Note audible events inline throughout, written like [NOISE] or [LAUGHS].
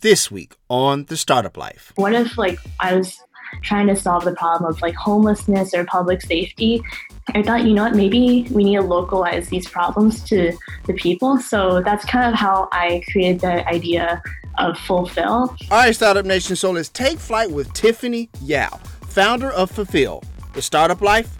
This week on The Startup Life. What if, like, I was trying to solve the problem of like homelessness or public safety? I thought, you know what, maybe we need to localize these problems to the people. So that's kind of how I created the idea of FulPhil. All right, Startup Nation. So let's take flight with Tiffany Yau, founder of FulPhil. The Startup Life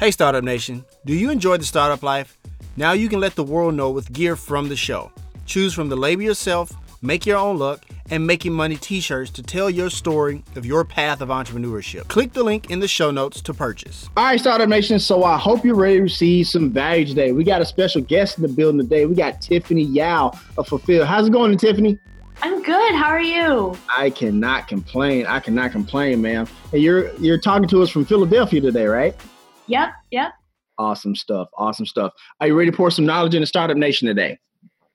Hey, Startup Nation. Do you enjoy the startup life? Now you can let the world know with gear from the show. Choose from the label yourself, make your own look, and making money t shirts to tell your story of your path of entrepreneurship. Click the link in the show notes to purchase. All right, Startup Nation. So I hope you're ready to receive some value today. We got a special guest in the building today. We got Tiffany Yau of FulPhil. How's it going, Tiffany? I'm good. How are you? I cannot complain. I cannot complain, man. And you're you're talking to us from Philadelphia today, right? Yep, yep. Awesome stuff. Awesome stuff. Are you ready to pour some knowledge into startup nation today?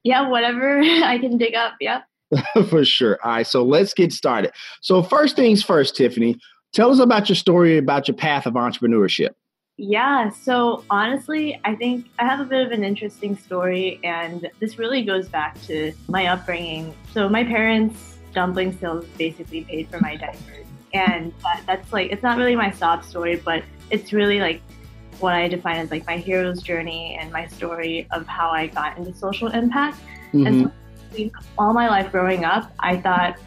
Yeah, whatever [LAUGHS] I can dig up. Yep. [LAUGHS] For sure. All right, so let's get started. So, first things first, Tiffany, tell us about your story about your path of entrepreneurship. Yeah, so honestly, I think I have a bit of an interesting story, and this really goes back to my upbringing. So, my parents' dumpling sales basically paid for my diapers. And that, that's like, it's not really my sob story, but it's really like what I define as like my hero's journey and my story of how I got into social impact. Mm-hmm. And so all my life growing up, I thought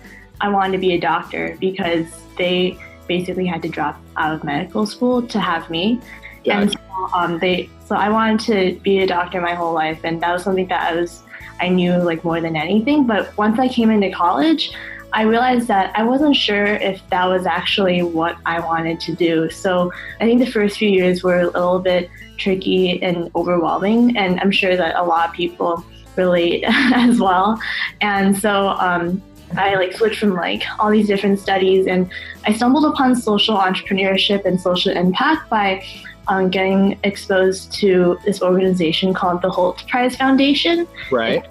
I wanted to be a doctor because they basically had to drop out of medical school to have me. Gotcha. And so, um, they, so I wanted to be a doctor my whole life, and that was something that I was, I knew like more than anything. But once I came into college, I realized that I wasn't sure if that was actually what I wanted to do. So I think the first few years were a little bit tricky and overwhelming, and I'm sure that a lot of people relate [LAUGHS] as well. And so um, I like switched from like all these different studies, and I stumbled upon social entrepreneurship and social impact by um, getting exposed to this organization called the Hult Prize Foundation. Right.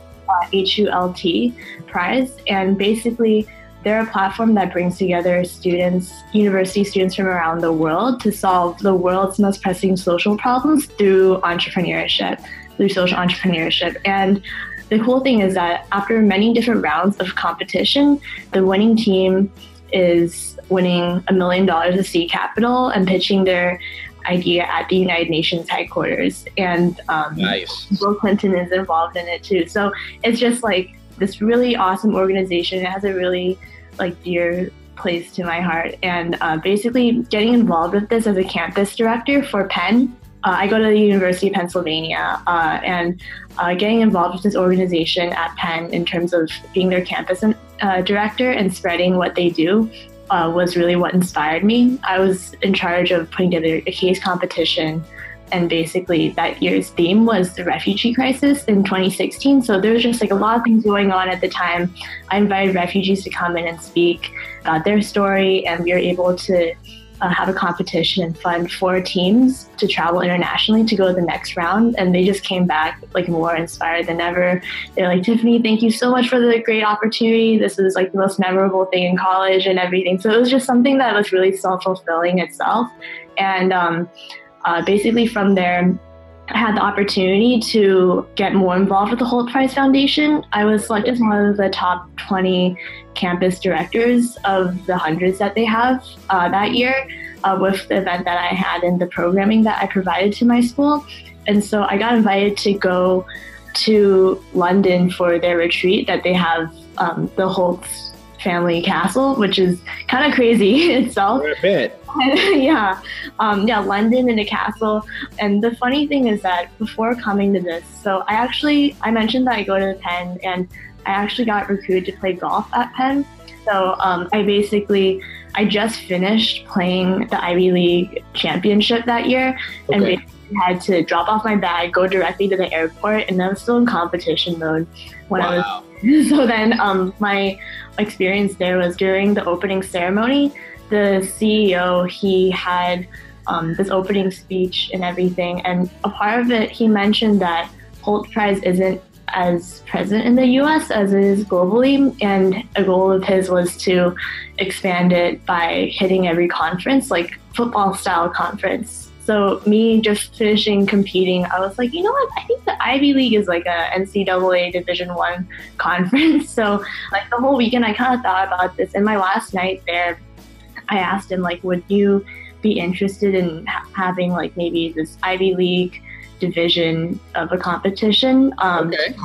H U L T Prize. And basically, they're a platform that brings together students, university students from around the world to solve the world's most pressing social problems through entrepreneurship, through social entrepreneurship. And the cool thing is that after many different rounds of competition, the winning team is winning a million dollars of seed capital and pitching their idea at the United Nations headquarters. And um, nice. Bill Clinton is involved in it too. So it's just like this really awesome organization. It has a really like dear place to my heart. And uh, basically, getting involved with this as a campus director for Penn. Uh, I go to the University of Pennsylvania, uh, and uh, getting involved with this organization at Penn in terms of being their campus uh, director and spreading what they do uh, was really what inspired me. I was in charge of putting together a case competition, and basically that year's theme was the refugee crisis in 2016. So there was just like a lot of things going on at the time. I invited refugees to come in and speak about their story, and we were able to uh, have a competition and fund four teams to travel internationally to go to the next round. And they just came back like more inspired than ever. They're like, Tiffany, thank you so much for the great opportunity. This is like the most memorable thing in college and everything. So it was just something that was really self fulfilling itself. And um, uh, basically from there, I had the opportunity to get more involved with the Hult Prize Foundation. I was selected as one of the top 20 campus directors of the hundreds that they have uh, that year uh, with the event that I had and the programming that I provided to my school. And so I got invited to go to London for their retreat that they have um, the Hult's family castle, which is kind of crazy [LAUGHS] itself. a bit. [LAUGHS] yeah, um, yeah, London in a castle. And the funny thing is that before coming to this, so I actually I mentioned that I go to Penn, and I actually got recruited to play golf at Penn. So um, I basically I just finished playing the Ivy League championship that year, and Okay. basically had to drop off my bag, go directly to the airport, and I was still in competition mode when I was [LAUGHS] so then um, my experience there was during the opening ceremony the ceo he had um, this opening speech and everything and a part of it he mentioned that Hult prize isn't as present in the us as it is globally and a goal of his was to expand it by hitting every conference like football style conference so me just finishing competing i was like you know what i think the ivy league is like a ncaa division one [LAUGHS] conference. So like the whole weekend, I kind of thought about this. And my last night there, I asked him like, would you be interested in ha- having like maybe this Ivy League division of a competition? Um, Okay.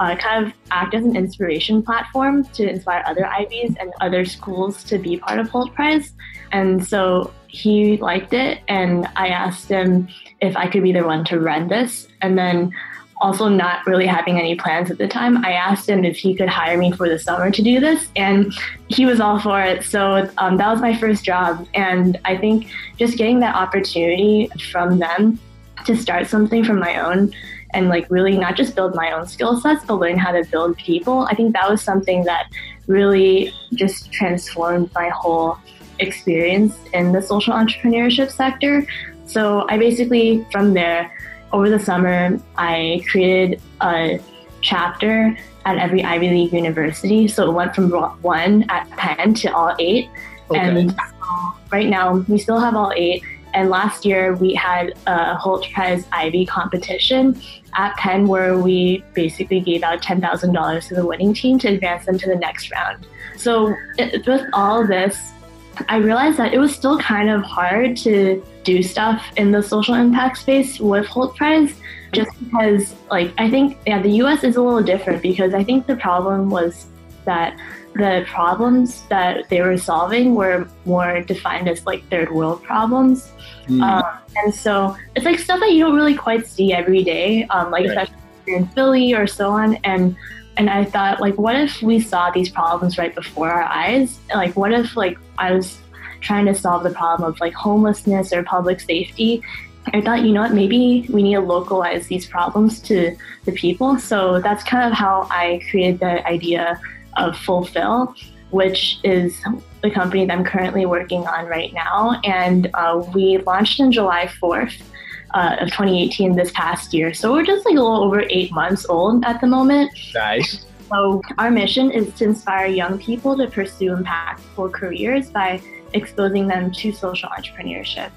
uh, kind of act as an inspiration platform to inspire other Ivies and other schools to be part of Hult Prize. And so he liked it, and I asked him if I could be the one to run this. And then, also not really having any plans at the time, I asked him if he could hire me for the summer to do this, and he was all for it. So um, that was my first job, and I think just getting that opportunity from them to start something from my own and like really not just build my own skill sets but learn how to build people i think that was something that really just transformed my whole experience in the social entrepreneurship sector. So i basically from there over the summer i created a chapter at every ivy league university. So it went from one at penn to all eight. Okay. and right now we still have all eight. And last year we had a Hult Prize Ivy competition. At Penn where we basically gave out $10,000 to the winning team to advance them to the next round. So with all this, I realized that it was still kind of hard to do stuff in the social impact space with Hult Prize just because like I think yeah the US is a little different because I think the problem was that the problems that they were solving were more defined as like third world problems Hmm. um, and so it's like stuff that you don't really quite see every day, um, like Right. especially in Philly or so on. And and I thought like, what if we saw these problems right before our eyes? Like, what if like I was trying to solve the problem of like homelessness or public safety? I thought, you know what, maybe we need to localize these problems to the people. So that's kind of how I created the idea of FulPhil, which is the company that I'm currently working on right now. And uh, we launched on July 4th uh, of 2018 this past year. So we're just like a little over eight months old at the moment. nice. So our mission is to inspire young people to pursue impactful careers by exposing them to social entrepreneurship.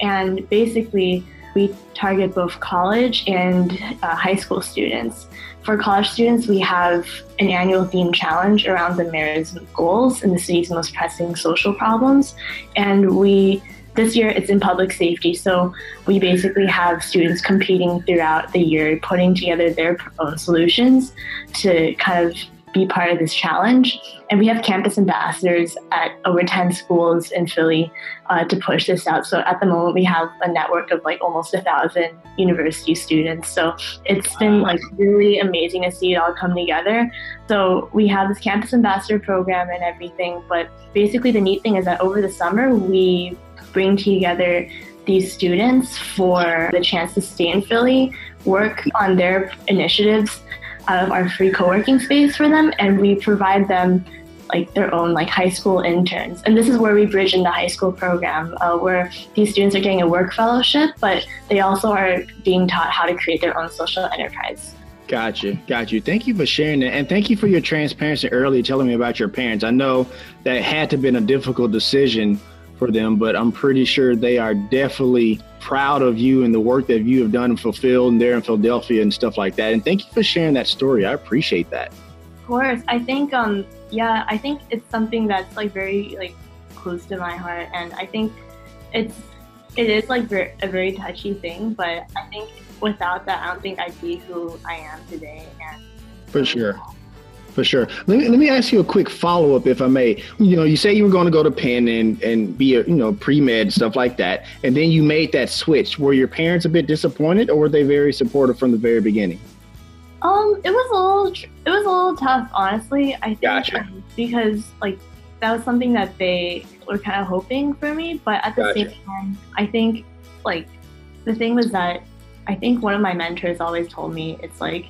And basically, we target both college and uh, high school students. For college students, we have an annual theme challenge around the mayor's goals and the city's most pressing social problems. And we this year it's in public safety, so we basically have students competing throughout the year, putting together their own solutions to kind of be part of this challenge. And we have campus ambassadors at over 10 schools in Philly uh, to push this out. So at the moment, we have a network of like almost a thousand university students. So it's been like really amazing to see it all come together. So we have this campus ambassador program and everything. But basically, the neat thing is that over the summer, we bring together these students for the chance to stay in Philly, work on their initiatives out of our free co-working space for them, and we provide them like their own like high school interns. And this is where we bridge in the high school program, uh, where these students are getting a work fellowship, but they also are being taught how to create their own social enterprise. Got you. Got you. Thank you for sharing that. And thank you for your transparency earlier telling me about your parents. I know that had to have been a difficult decision for them, but I'm pretty sure they are definitely proud of you and the work that you have done and fulfilled there in Philadelphia and stuff like that. And thank you for sharing that story. I appreciate that. Of course, I think um yeah, I think it's something that's like very like close to my heart, and I think it's it is like ver- a very touchy thing, but I think without that, I don't think I'd be who I am today. And For sure. For sure. Let me, let me ask you a quick follow up, if I may. You know, you say you were going to go to Penn and, and be a, you know, pre med, stuff like that. And then you made that switch. Were your parents a bit disappointed or were they very supportive from the very beginning? Um, it was a little, it was a little tough, honestly. I think Gotcha. um, because like that was something that they were kind of hoping for me, but at the Gotcha. same time, I think like the thing was that I think one of my mentors always told me it's like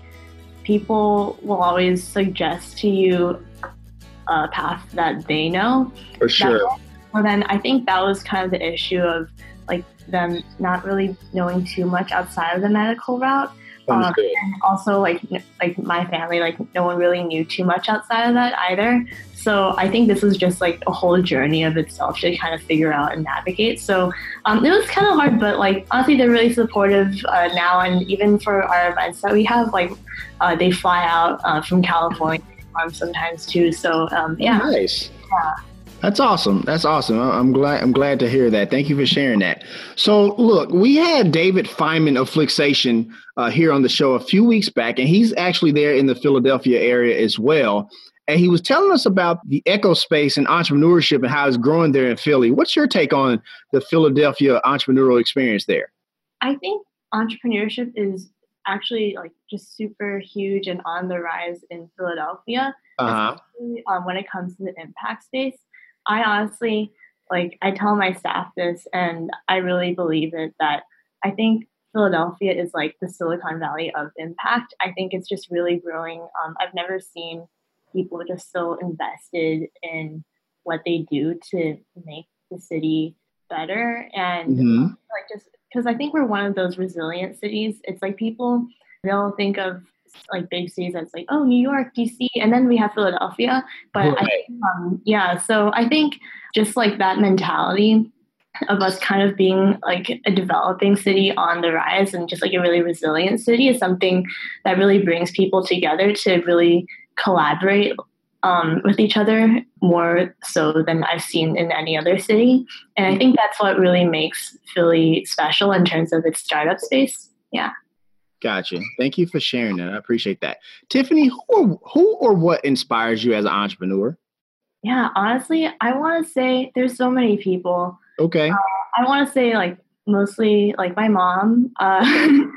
people will always suggest to you a path that they know. For sure. Well, then I think that was kind of the issue of like them not really knowing too much outside of the medical route. Um, and also like like my family like no one really knew too much outside of that either so i think this was just like a whole journey of itself to kind of figure out and navigate so um, it was kind of hard but like honestly they're really supportive uh, now and even for our events that we have like uh, they fly out uh, from california um, sometimes too so um, yeah Nice. Yeah. That's awesome. That's awesome. I'm glad. I'm glad to hear that. Thank you for sharing that. So, look, we had David Feynman of Flixation uh, here on the show a few weeks back, and he's actually there in the Philadelphia area as well. And he was telling us about the echo space and entrepreneurship and how it's growing there in Philly. What's your take on the Philadelphia entrepreneurial experience there? I think entrepreneurship is actually like just super huge and on the rise in Philadelphia, Uh huh. um, when it comes to the impact space. I honestly like I tell my staff this, and I really believe it that I think Philadelphia is like the Silicon Valley of impact. I think it's just really growing. Um, I've never seen people are just so invested in what they do to make the city better and hmm like just because I think we're one of those resilient cities. It's like people they'll think of like big cities that's like oh New York, DC, and then we have Philadelphia. But I Right. think, um, yeah, so I think just like that mentality of us kind of being like a developing city on the rise and just like a really resilient city is something that really brings people together to really collaborate um, with each other more so than I've seen in any other city. And I think that's what really makes Philly special in terms of its startup space. Yeah. Gotcha. Thank you for sharing that. I appreciate that. Tiffany, who or, who or what inspires you as an entrepreneur? Yeah. Honestly, I want to say there's so many people. Okay. I want to say like mostly like my mom. Uh,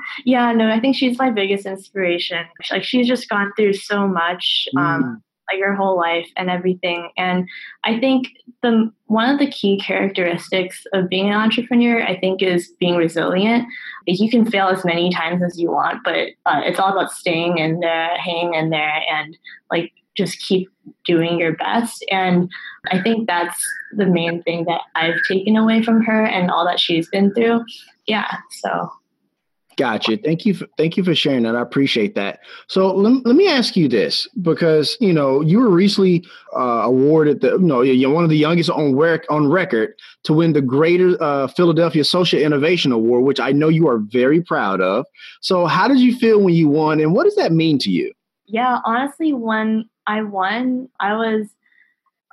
[LAUGHS] yeah, no, I think she's my biggest inspiration. Like she's just gone through so much. Um, like her whole life and everything. And I think the one of the key characteristics of being an entrepreneur, I think, is being resilient. Like You can fail as many times as you want, but uh, it's all about staying in there, hanging in there, and like just keep doing your best. And I think that's the main thing that I've taken away from her and all that she's been through. Yeah. So Gotcha. Thank you. For, thank you for sharing that. I appreciate that. So let, let me ask you this, because you know you were recently uh, awarded the you know you're one of the youngest on rec- on record to win the Greater uh, Philadelphia Social Innovation Award, which I know you are very proud of. So how did you feel when you won, and what does that mean to you? Yeah, honestly, when I won, I was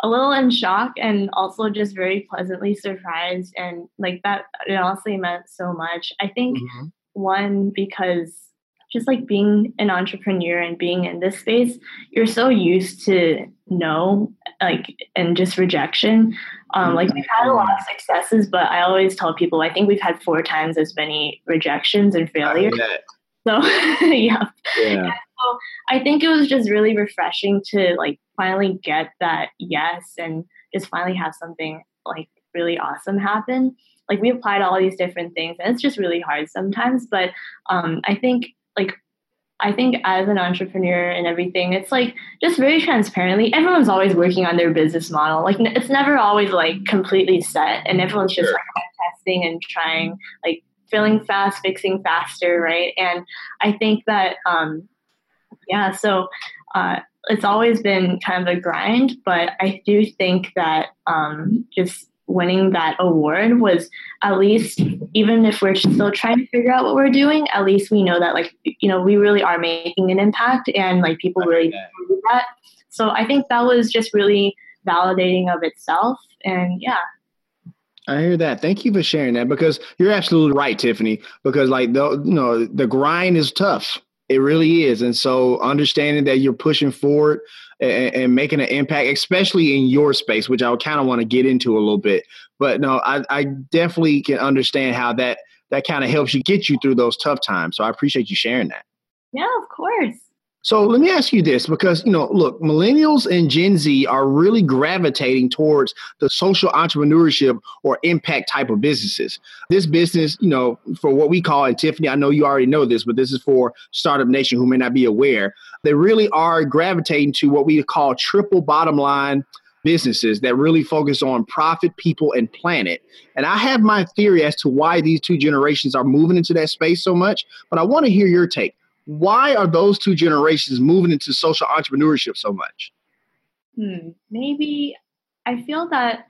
a little in shock and also just very pleasantly surprised. And like that, it honestly meant so much. I think one, because just like being an entrepreneur and being in this space, you're so used to no, like, and just rejection. Um, like we've had a lot of successes, but I always tell people I think we've had four times as many rejections and failures. So [LAUGHS] yeah, Yeah. So I think it was just really refreshing to like finally get that yes and just finally have something like really awesome happen. Like we applied all these different things and it's just really hard sometimes. But um, I think like I think as an entrepreneur and everything, it's like just very transparently. Everyone's always working on their business model. Like it's never always like completely set, and everyone's just Sure. like testing and trying, like failing fast, fixing faster, right? And I think that um, yeah, so uh, it's always been kind of a grind, but I do think that um, just winning that award was at least, even if we're still trying to figure out what we're doing, at least we know that, like, you know, we really are making an impact and like people really do that. So I think that was just really validating of itself. And yeah, I hear that. Thank you for sharing that because you're absolutely right, Tiffany. Because like the you know the grind is tough. It really is, and so understanding that you're pushing forward and, and making an impact, especially in your space, which I kind of want to get into a little bit. But no, I, I definitely can understand how that that kind of helps you get you through those tough times. So I appreciate you sharing that. yeah, of course. So let me ask you this because, you know, look, millennials and Gen Z are really gravitating towards the social entrepreneurship or impact type of businesses. This business, you know, for what we call, and Tiffany, I know you already know this, but this is for Startup Nation who may not be aware. They really are gravitating to what we call triple bottom line businesses that really focus on profit, people, and planet. And I have my theory as to why these two generations are moving into that space so much, but I want to hear your take why are those two generations moving into social entrepreneurship so much? Hmm, maybe I feel that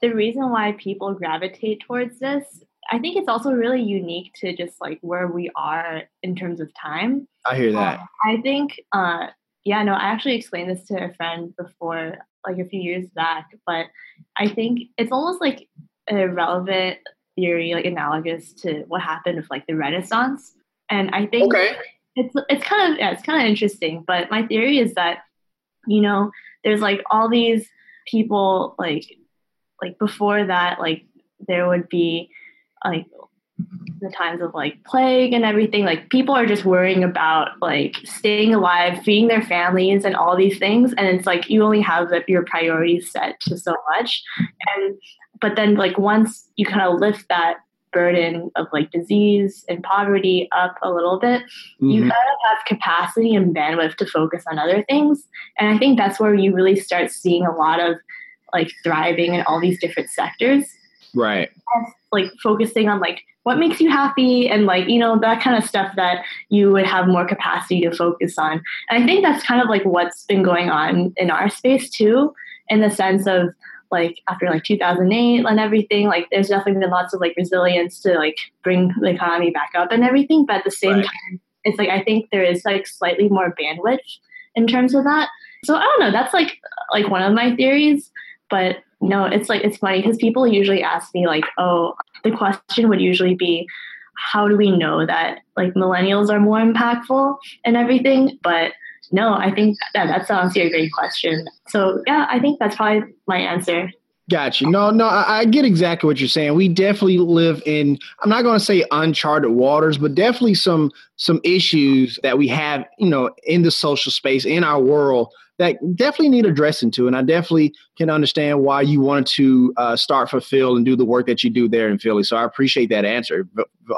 the reason why people gravitate towards this, I think it's also really unique to just like where we are in terms of time. I hear that. Um, I think, uh, yeah, no, I actually explained this to a friend before, like a few years back, but I think it's almost like a relevant theory, like analogous to what happened with like the Renaissance and I think okay. it's it's kind of yeah, it's kind of interesting. But my theory is that you know there's like all these people like like before that like there would be like the times of like plague and everything like people are just worrying about like staying alive feeding their families and all these things and it's like you only have your priorities set to so much and but then like once you kind of lift that burden of like disease and poverty up a little bit, mm-hmm. you kind of have capacity and bandwidth to focus on other things. And I think that's where you really start seeing a lot of like thriving in all these different sectors. Right. like focusing on like what makes you happy and like, you know, that kind of stuff that you would have more capacity to focus on. And I think that's kind of like what's been going on in our space too, in the sense of like after like 2008 and everything like there's definitely been lots of like resilience to like bring the economy back up and everything but at the same right. time it's like i think there is like slightly more bandwidth in terms of that so i don't know that's like like one of my theories but no it's like it's funny because people usually ask me like oh the question would usually be how do we know that like millennials are more impactful and everything but no, I think that that's honestly a great question. So yeah, I think that's probably my answer. Got you. No, no, I, I get exactly what you're saying. We definitely live in I'm not going to say uncharted waters, but definitely some some issues that we have, you know, in the social space in our world that definitely need addressing to. And I definitely can understand why you wanted to uh, start FulPhil and do the work that you do there in Philly. So I appreciate that answer.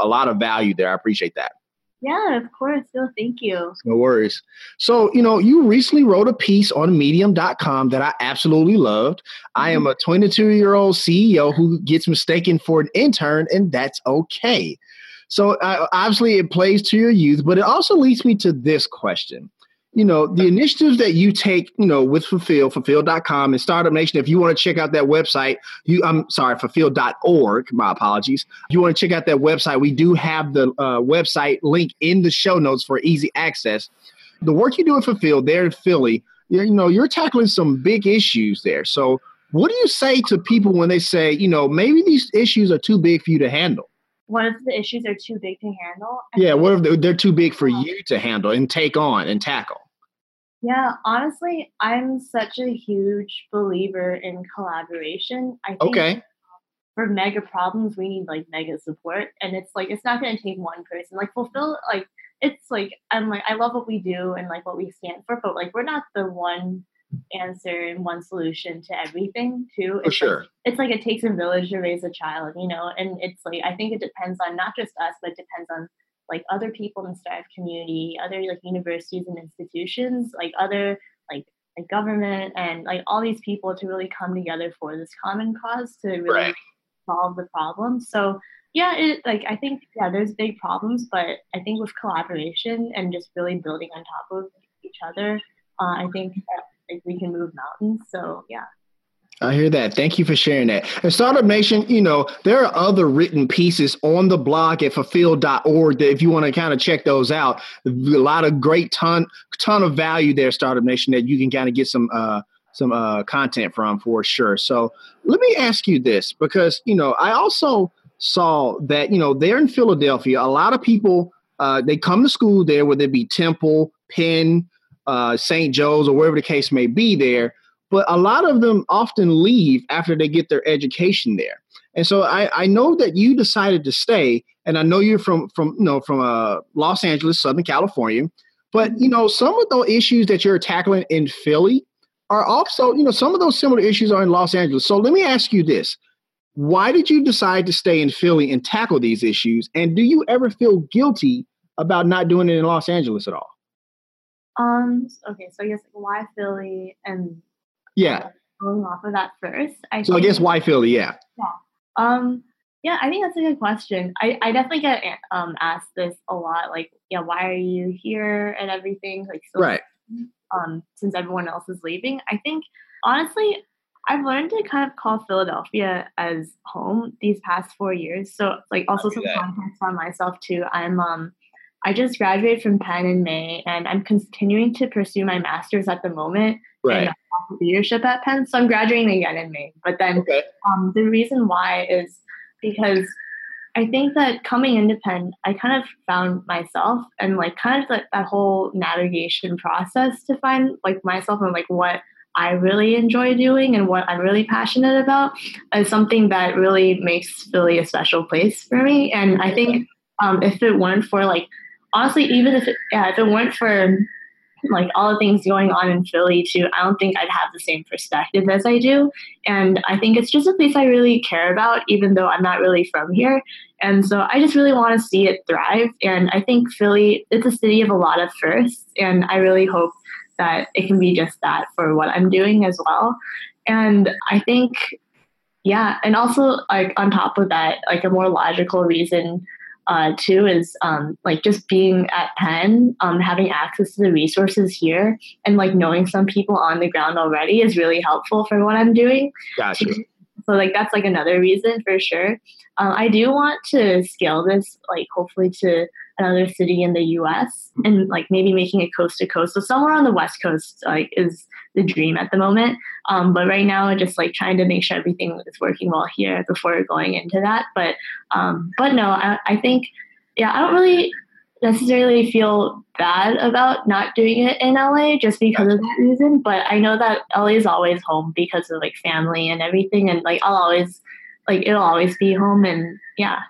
A lot of value there. I appreciate that. Yeah, of course. No, thank you. No worries. So, you know, you recently wrote a piece on medium.com that I absolutely loved. Mm-hmm. I am a 22 year old CEO who gets mistaken for an intern, and that's okay. So, uh, obviously, it plays to your youth, but it also leads me to this question you know, the initiatives that you take, you know, with FulPhil, fulphil.com and Startup Nation, if you want to check out that website, you I'm sorry, fulphil.org, my apologies. If you want to check out that website, we do have the uh, website link in the show notes for easy access. The work you do at FulPhil there in Philly, you know, you're tackling some big issues there. So what do you say to people when they say, you know, maybe these issues are too big for you to handle? what if the issues are too big to handle? yeah, what if they're too big for you to handle and take on and tackle? Yeah, honestly, I'm such a huge believer in collaboration. I think okay. for mega problems, we need like mega support, and it's like it's not going to take one person. Like FulPhil, like it's like I'm like I love what we do and like what we stand for, but like we're not the one answer and one solution to everything too. For sure. Like, it's like it takes a village to raise a child, you know, and it's like I think it depends on not just us, but it depends on like other people in the startup community, other like universities and institutions, like other like like government and like all these people to really come together for this common cause to really right. solve the problem. So yeah, it like I think yeah, there's big problems, but I think with collaboration and just really building on top of each other, uh, I think that like we can move mountains. So yeah. I hear that. Thank you for sharing that. And Startup Nation, you know, there are other written pieces on the blog at fulphil.org that if you want to kind of check those out, a lot of great ton ton of value there, Startup Nation, that you can kind of get some uh some uh content from for sure. So let me ask you this because you know, I also saw that, you know, there in Philadelphia, a lot of people uh they come to school there, whether it be Temple, Penn, uh, St. Joe's or wherever the case may be there. But a lot of them often leave after they get their education there. And so I, I know that you decided to stay, and I know you're from from you know from uh, Los Angeles, Southern California. But you know, some of those issues that you're tackling in Philly are also, you know, some of those similar issues are in Los Angeles. So let me ask you this. Why did you decide to stay in Philly and tackle these issues? And do you ever feel guilty about not doing it in Los Angeles at all? Um. Okay. So I guess why Philly and Yeah. going off of that first. I So I guess why Philly? Yeah. Yeah. Um, yeah, I think that's a good question. I, I definitely get um asked this a lot, like, yeah, why are you here and everything, like, so, Right. um, since everyone else is leaving. I think honestly, I've learned to kind of call Philadelphia as home these past four years. So, like, also some that. context on myself too. I'm um, I just graduated from Penn in May, and I'm continuing to pursue my master's at the moment Right. leadership at Penn. So I'm graduating again in May. But then Okay. um, the reason why is because I think that coming into Penn, I kind of found myself and like kind of like that whole navigation process to find like myself and like what I really enjoy doing and what I'm really passionate about is something that really makes Philly a special place for me. And I think um, if it weren't for like honestly, even if it, yeah, if it weren't for like all the things going on in Philly too, I don't think I'd have the same perspective as I do. And I think it's just a place I really care about, even though I'm not really from here. And so I just really want to see it thrive. And I think Philly, it's a city of a lot of firsts. And I really hope that it can be just that for what I'm doing as well. And I think, yeah, and also like on top of that, like a more logical reason uh, too is um, like just being at Penn, um, having access to the resources here, and like knowing some people on the ground already is really helpful for what I'm doing. Gotcha. So like that's like another reason for sure. Um, I do want to scale this like hopefully to another city in the U.S. and like maybe making it coast to coast. So somewhere on the West Coast like is the dream at the moment. Um, but right now, just like trying to make sure everything is working well here before going into that. But um, but no, I, I think yeah, I don't really necessarily feel bad about not doing it in LA just because of that reason. But I know that LA is always home because of like family and everything, and like I'll always like it'll always be home, and yeah.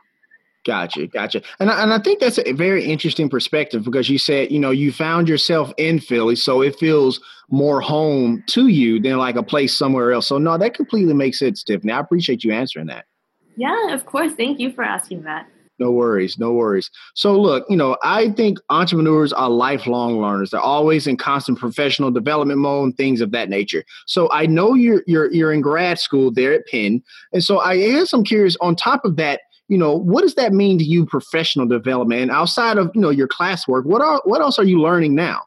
Gotcha, gotcha. And I, and I think that's a very interesting perspective because you said, you know, you found yourself in Philly, so it feels more home to you than like a place somewhere else. So no, that completely makes sense, Tiffany. I appreciate you answering that. Yeah, of course. Thank you for asking that. No worries, no worries. So look, you know, I think entrepreneurs are lifelong learners. They're always in constant professional development mode and things of that nature. So I know you're you're you're in grad school there at Penn. And so I guess I'm curious on top of that, you know, what does that mean to you professional development? And outside of, you know, your classwork, what are what else are you learning now?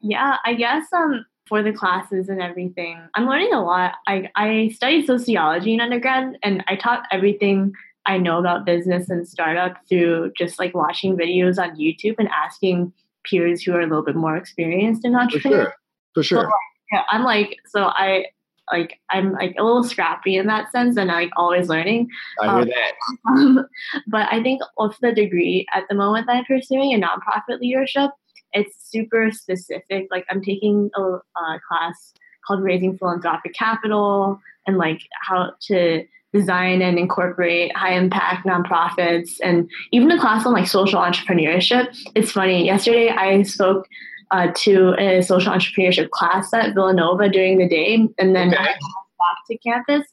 Yeah, I guess um for the classes and everything, I'm learning a lot. I I studied sociology in undergrad and I taught everything I know about business and startup through just like watching videos on YouTube and asking peers who are a little bit more experienced in For entrepreneurship. sure. For sure. Yeah, I'm like so I like I'm like a little scrappy in that sense and like always learning. I hear um, that. Um, [LAUGHS] but I think with the degree at the moment that I'm pursuing in nonprofit leadership, it's super specific. Like I'm taking a, a class called Raising Philanthropic Capital and like how to design and incorporate high impact nonprofits and even a class on like social entrepreneurship. It's funny. Yesterday I spoke uh, to a social entrepreneurship class at Villanova during the day, and then Okay. I back to campus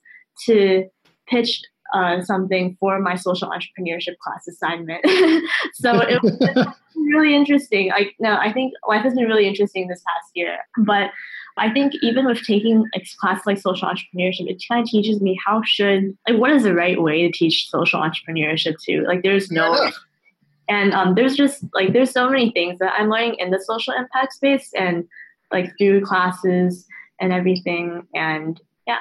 to pitch uh, something for my social entrepreneurship class assignment. [LAUGHS] so it was [LAUGHS] really interesting. Like, no, I think life has been really interesting this past year. But I think even with taking a class like social entrepreneurship, it kind of teaches me how should like what is the right way to teach social entrepreneurship to. Like, there's no and um, there's just like there's so many things that I'm learning in the social impact space and like through classes and everything. And yeah.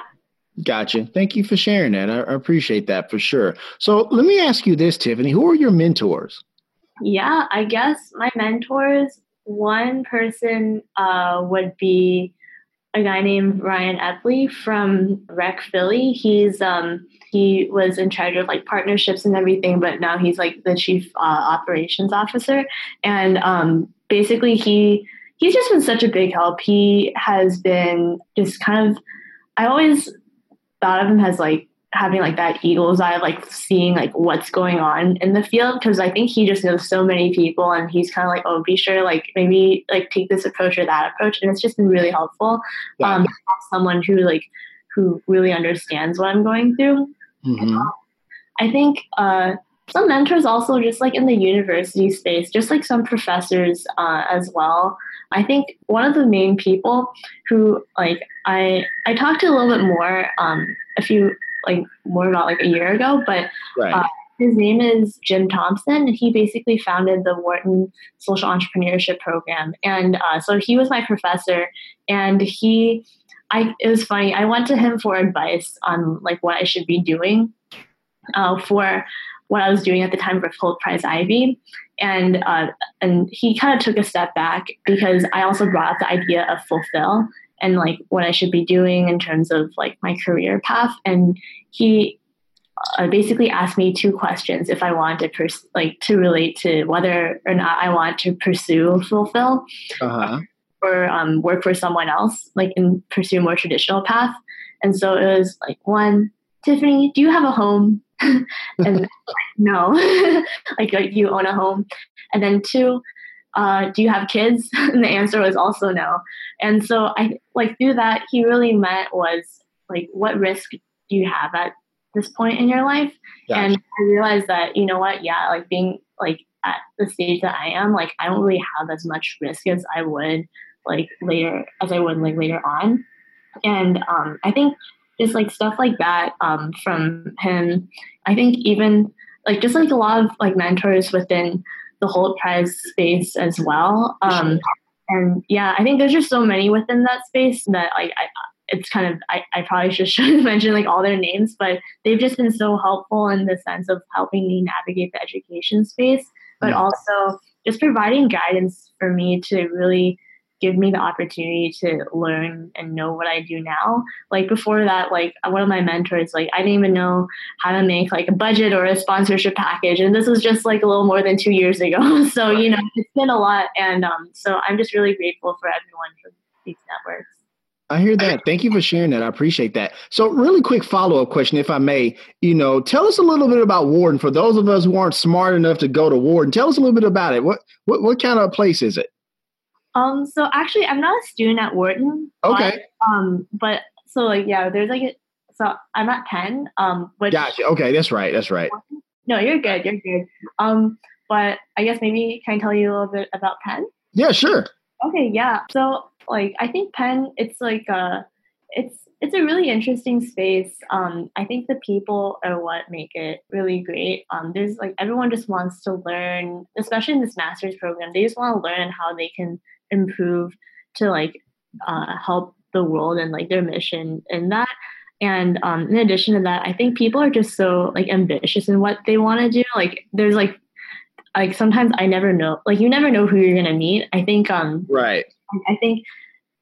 Gotcha. Thank you for sharing that. I, I appreciate that for sure. So let me ask you this, Tiffany. Who are your mentors? Yeah, I guess my mentors, one person uh, would be a guy named Ryan Epley from Rec Philly. He's um, he was in charge of like partnerships and everything, but now he's like the chief uh, operations officer. And um, basically, he he's just been such a big help. He has been just kind of I always thought of him as like having like that eagle's eye of like seeing like what's going on in the field because I think he just knows so many people and he's kind of like oh be sure like maybe like take this approach or that approach and it's just been really helpful Yeah. um someone who like who really understands what I'm going through Mhm. I think uh, some mentors also just like in the university space, just like some professors uh, as well. I think one of the main people who like I I talked to a little bit more um, a few like more about like a year ago, but Right. Uh, his name is Jim Thompson. And he basically founded the Wharton Social Entrepreneurship Program, and uh, so he was my professor, and he. I, it was funny. I went to him for advice on like what I should be doing uh, for what I was doing at the time for Hult Prize Ivy, and uh, and he kind of took a step back because I also brought up the idea of FulPhil and like what I should be doing in terms of like my career path, and he uh, basically asked me two questions if I wanted to pers- like to relate to whether or not I want to pursue FulPhil Uh-huh. or um, work for someone else, like and pursue a more traditional path. And so it was like one, Tiffany, do you have a home? [LAUGHS] and no, [LAUGHS] like like, you own a home. And then two, uh, do you have kids? [LAUGHS] and the answer was also no. And so I like through that he really meant was like what risk do you have at this point in your life? Gotcha. And I realized that, you know what, yeah, like being like at the stage that I am, like I don't really have as much risk as I would like later as I would like later on. And um I think just like stuff like that um from him, I think even like just like a lot of like mentors within the Hult Prize space as well. Um and yeah, I think there's just so many within that space that like I it's kind of I, I probably just should [LAUGHS] mention like all their names, but they've just been so helpful in the sense of helping me navigate the education space, but Yeah. also just providing guidance for me to really give me the opportunity to learn and know what I do now. Like before that, like one of my mentors, like I didn't even know how to make like a budget or a sponsorship package. And this was just like a little more than two years ago. [LAUGHS] So, you know, it's been a lot. And um, so I'm just really grateful for everyone from these networks. I hear that. Thank you for sharing that. I appreciate that. So, really quick follow up question, if I may. You know, tell us a little bit about Wharton. For those of us who aren't smart enough to go to Wharton, tell us a little bit about it. What what what kind of place is it? Um, so actually, I'm not a student at Wharton. but, Okay, um, but so like yeah, there's like a, so I'm at Penn. Um, which gotcha. Okay, that's right. That's right. no, you're good. You're good. Um, but I guess maybe can I tell you a little bit about Penn? Yeah, sure. Okay, yeah. So like I think Penn, it's like a, it's it's a really interesting space. Um, I think the people are what make it really great. Um, there's like everyone just wants to learn, especially in this master's program. They just want to learn how they can improve to like uh, help the world and like their mission in that. And um, in addition to that, I think people are just so like ambitious in what they want to do. Like there's like like sometimes I never know like you never know who you're gonna meet. I think um Right. I think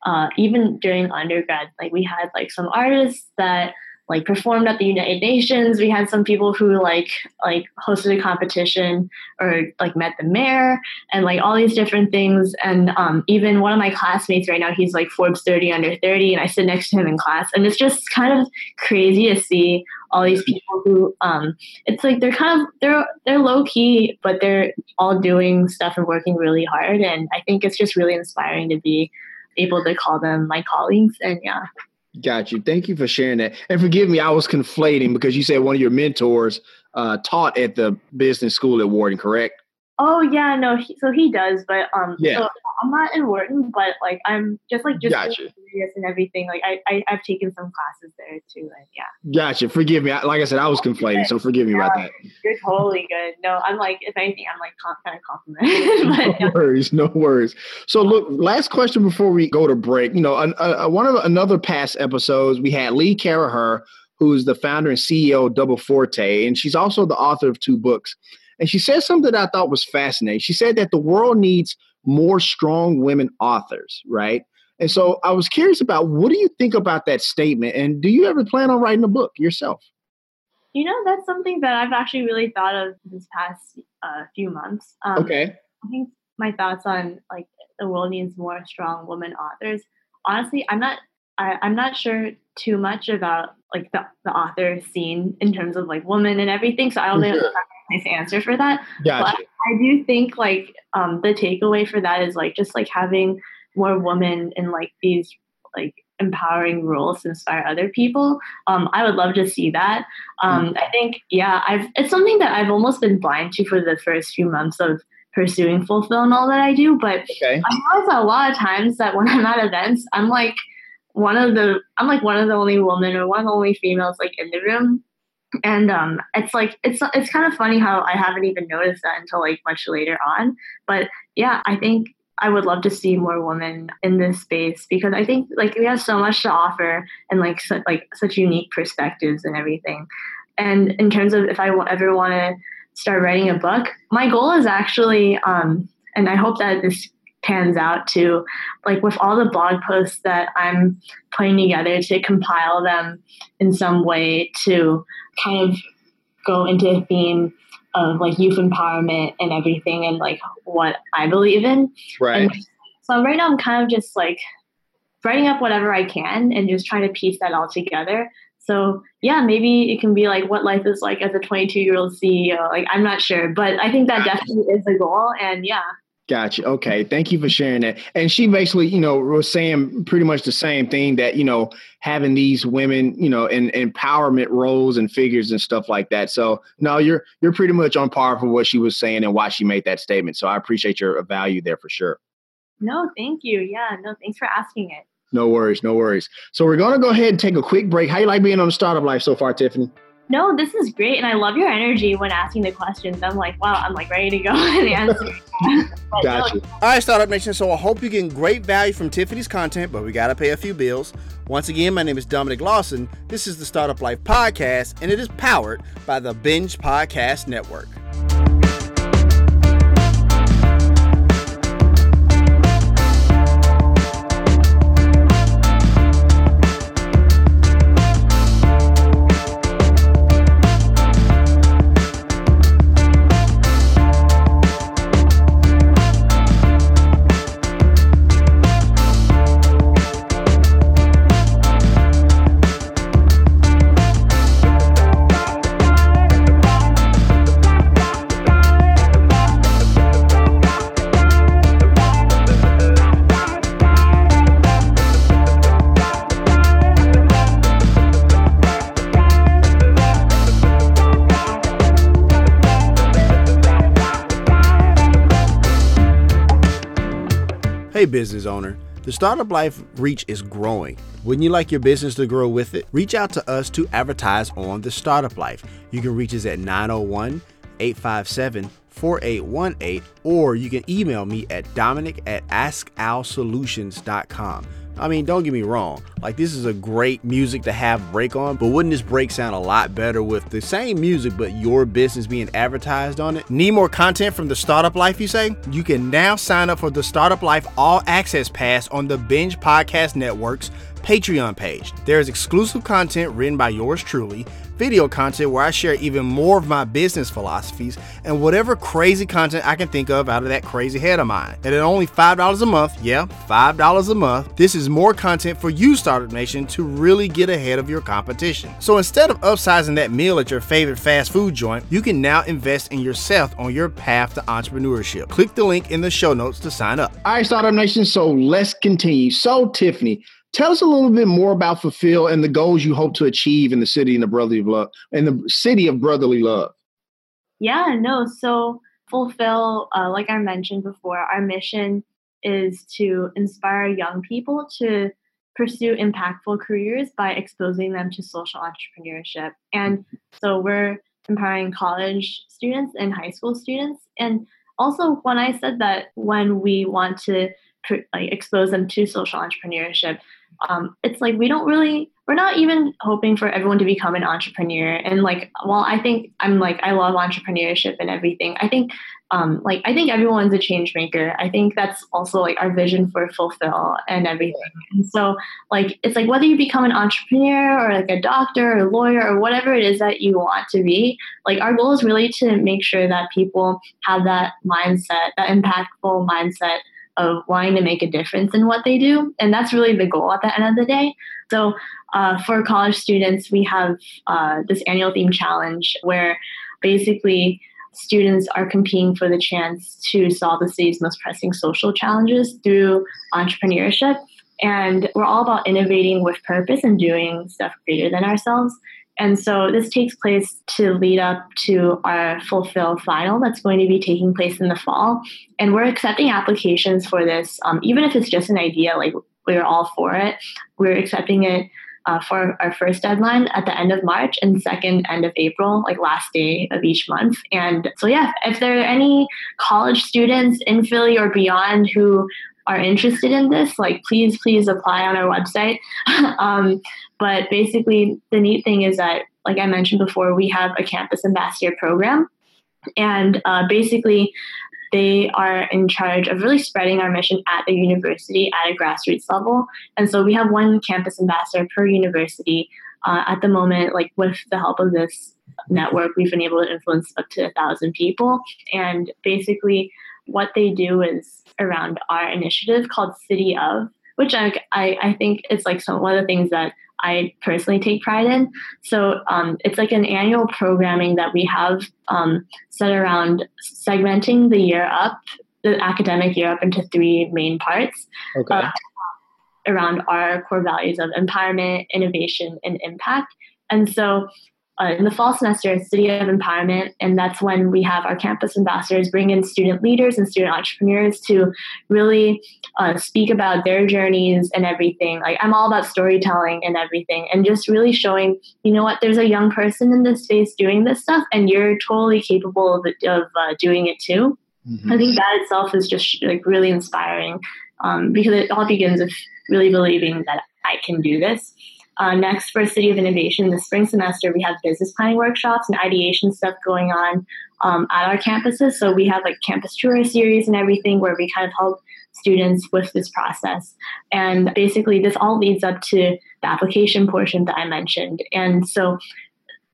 uh, even during undergrad, like we had like some artists that like performed at the United Nations. We had some people who like like hosted a competition or like met the mayor and like all these different things. And um, even one of my classmates right now, he's like Forbes 30 under 30, and I sit next to him in class, and it's just kind of crazy to see all these people who um, it's like they're kind of they're they're low key, but they're all doing stuff and working really hard. And I think it's just really inspiring to be able to call them my colleagues. And yeah. Got you. Thank you for sharing that. And forgive me, I was conflating because you said one of your mentors uh, taught at the business school at Wharton, correct? Oh yeah, no. He, so he does, but um, Yeah. so I'm not in Wharton, but like I'm just like just Gotcha. curious and everything. Like I, I I've taken some classes there too, and yeah, Gotcha. Forgive me. I- Like I said, I was conflating, so forgive me about that. you're totally good. No, I'm like if anything, I'm like kind of complimented. No worries, no worries. So, look, last question before we go to break. You know, an, uh, one of another past episodes, we had Lee Caraher, who's the founder and CEO of Double Forte, and she's also the author of two books. And she said something that I thought was fascinating. She said that the world needs more strong women authors, right? And so I was curious about what do you think about that statement? And do you ever plan on writing a book yourself? you know, that's something that I've actually really thought of this past uh, few months. Um, Okay. I think my thoughts on like the world needs more strong women authors. Honestly, I'm not I, I'm not sure too much about like the, the author scene in terms of like women and everything. So I don't For know if sure. that's a nice answer for that. Gotcha. I do think like um, the takeaway for that is like just like having more women in like these like empowering roles to inspire other people. Um, I would love to see that. Um, I think yeah, I've it's something that I've almost been blind to for the first few months of pursuing FulPhil and all that I do. But Okay. I realize a lot of times that when I'm at events, I'm like one of the I'm like one of the only women or one of the only females like in the room. And um, it's like it's it's kind of funny how I haven't even noticed that until like much later on. But yeah, I think I would love to see more women in this space because I think like we have so much to offer and like su- like such unique perspectives and everything. And in terms of if I ever want to start writing a book, my goal is actually, um, and I hope that this pans out to like with all the blog posts that I'm putting together to compile them in some way to kind of go into a theme of like youth empowerment and everything and like what I believe in. Right. And so right now I'm kind of just like writing up whatever I can and just trying to piece that all together. So yeah, maybe it can be like what life is like as a 22 year old CEO. Like I'm not sure, but I think that definitely is a goal. And yeah, Gotcha. Okay. Thank you for sharing that. And she basically, you know, was saying pretty much the same thing that, you know, having these women, you know, in empowerment roles and figures and stuff like that. So no, you're you're pretty much on par for what she was saying and why she made that statement. So I appreciate your value there for sure. no, thank you. Yeah, no, thanks for asking it. No worries, no worries. So we're gonna go ahead and take a quick break. How you like being on the startup life so far, Tiffany? No, this is great, and I love your energy when asking the questions. I'm like, wow, I'm like ready to go [LAUGHS] and answer. But no, All right, Startup Nation. So I hope you're getting great value from Tiffany's content, but we got to pay a few bills. Once again, my name is Dominic Lawson. This is the Startup Life Podcast, and it is powered by the Binge Podcast Network. Hey, business owner. The Startup Life reach is growing. Wouldn't you like your business to grow with it? Reach out to us to advertise on the Startup Life. You can reach us at 901 857 4818, or you can email me at dominic at askalsolutions.com. I mean, don't get me wrong, like this is a great music to have break on, but wouldn't this break sound a lot better with the same music but your business being advertised on it? Need more content from the Startup Life, you say? You can now sign up for the Startup Life All Access Pass on the Binge Podcast Network's Patreon page. There is exclusive content written by yours truly, video content where I share even more of my business philosophies, and whatever crazy content I can think of out of that crazy head of mine. And at only $5 a month, yeah, $5 a month, this is more content for you, Startup Nation, to really get ahead of your competition. So instead of upsizing that meal at your favorite fast food joint, you can now invest in yourself on your path to entrepreneurship. Click the link in the show notes to sign up. All right, Startup Nation. So let's continue. So, Tiffany, tell us a little bit more about FulPhil and the goals you hope to achieve in the city and the brotherly love in the city of brotherly love. Yeah, no. So FulPhil, uh, like I mentioned before, our mission is to inspire young people to pursue impactful careers by exposing them to social entrepreneurship. And so we're empowering college students and high school students. And also, when I said that when we want to like expose them to social entrepreneurship, um, it's like we don't really we're not even hoping for everyone to become an entrepreneur. And like while i think i'm like i love entrepreneurship and everything i think um, like i think everyone's a change maker. I think that's also like our vision for FulPhil and everything. And so like it's like whether you become an entrepreneur or like a doctor or a lawyer or whatever it is that you want to be like our goal is really to make sure that people have that mindset that impactful mindset of wanting to make a difference in what they do. And that's really the goal at the end of the day. So uh, for college students, we have uh, this annual theme challenge where basically students are competing for the chance to solve the city's most pressing social challenges through entrepreneurship. And we're all about innovating with purpose and doing stuff greater than ourselves. And so this takes place to lead up to our FulPhil final that's going to be taking place in the fall. And we're accepting applications for this, um, even if it's just an idea, like we're all for it. We're accepting it uh, for our first deadline at the end of March and second end of April, like last day of each month. And so, yeah, if there are any college students in Philly or beyond who are interested in this, like please, please apply on our website. [LAUGHS] um, but basically, the neat thing is that, like I mentioned before, we have a campus ambassador program. And uh, basically, they are in charge of really spreading our mission at the university at a grassroots level. And so we have one campus ambassador per university. Uh, at the moment, like with the help of this network, we've been able to influence up to a thousand people. And basically, what they do is around our initiative called City of, which I, I, I think it's like some, one of the things that I personally take pride in. So um, it's like an annual programming that we have um, set around segmenting the year up, the academic year up into three main parts. Okay. Uh, around our core values of empowerment, innovation, and impact. And so uh, in the fall semester, City of Empowerment, and that's when we have our campus ambassadors bring in student leaders and student entrepreneurs to really uh, speak about their journeys and everything. Like I'm all about storytelling and everything, and just really showing, you know what, there's a young person in this space doing this stuff, and you're totally capable of, of uh, doing it too. Mm-hmm. I think that itself is just like really inspiring um, because it all begins with really believing that I can do this. Uh, next, for City of Innovation, the spring semester, we have business planning workshops and ideation stuff going on um, at our campuses. So we have like campus tour series and everything where we kind of help students with this process. And basically, this all leads up to the application portion that I mentioned. And so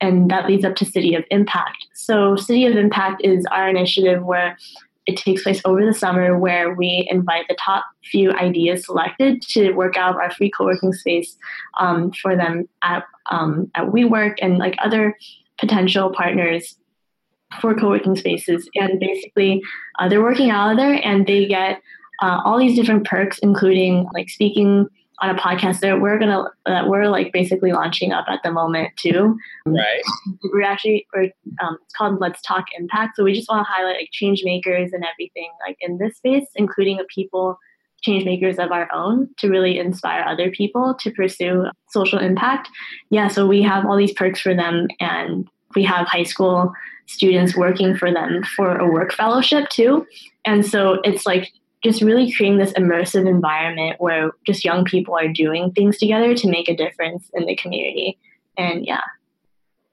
and that leads up to City of Impact. So, City of Impact is our initiative where it takes place over the summer where we invite the top few ideas selected to work out our free co-working space um, for them at, um, at WeWork and like other potential partners for co-working spaces. And basically, uh, they're working out of there and they get uh, all these different perks, including like speaking on a podcast that we're gonna that we're like basically launching up at the moment too. Right. We're actually we're um, it's called Let's Talk Impact. So we just want to highlight like change makers and everything like in this space, including a people change makers of our own to really inspire other people to pursue social impact. Yeah, so we have all these perks for them and we have high school students working for them for a work fellowship too. And so it's like just really creating this immersive environment where just young people are doing things together to make a difference in the community. And yeah.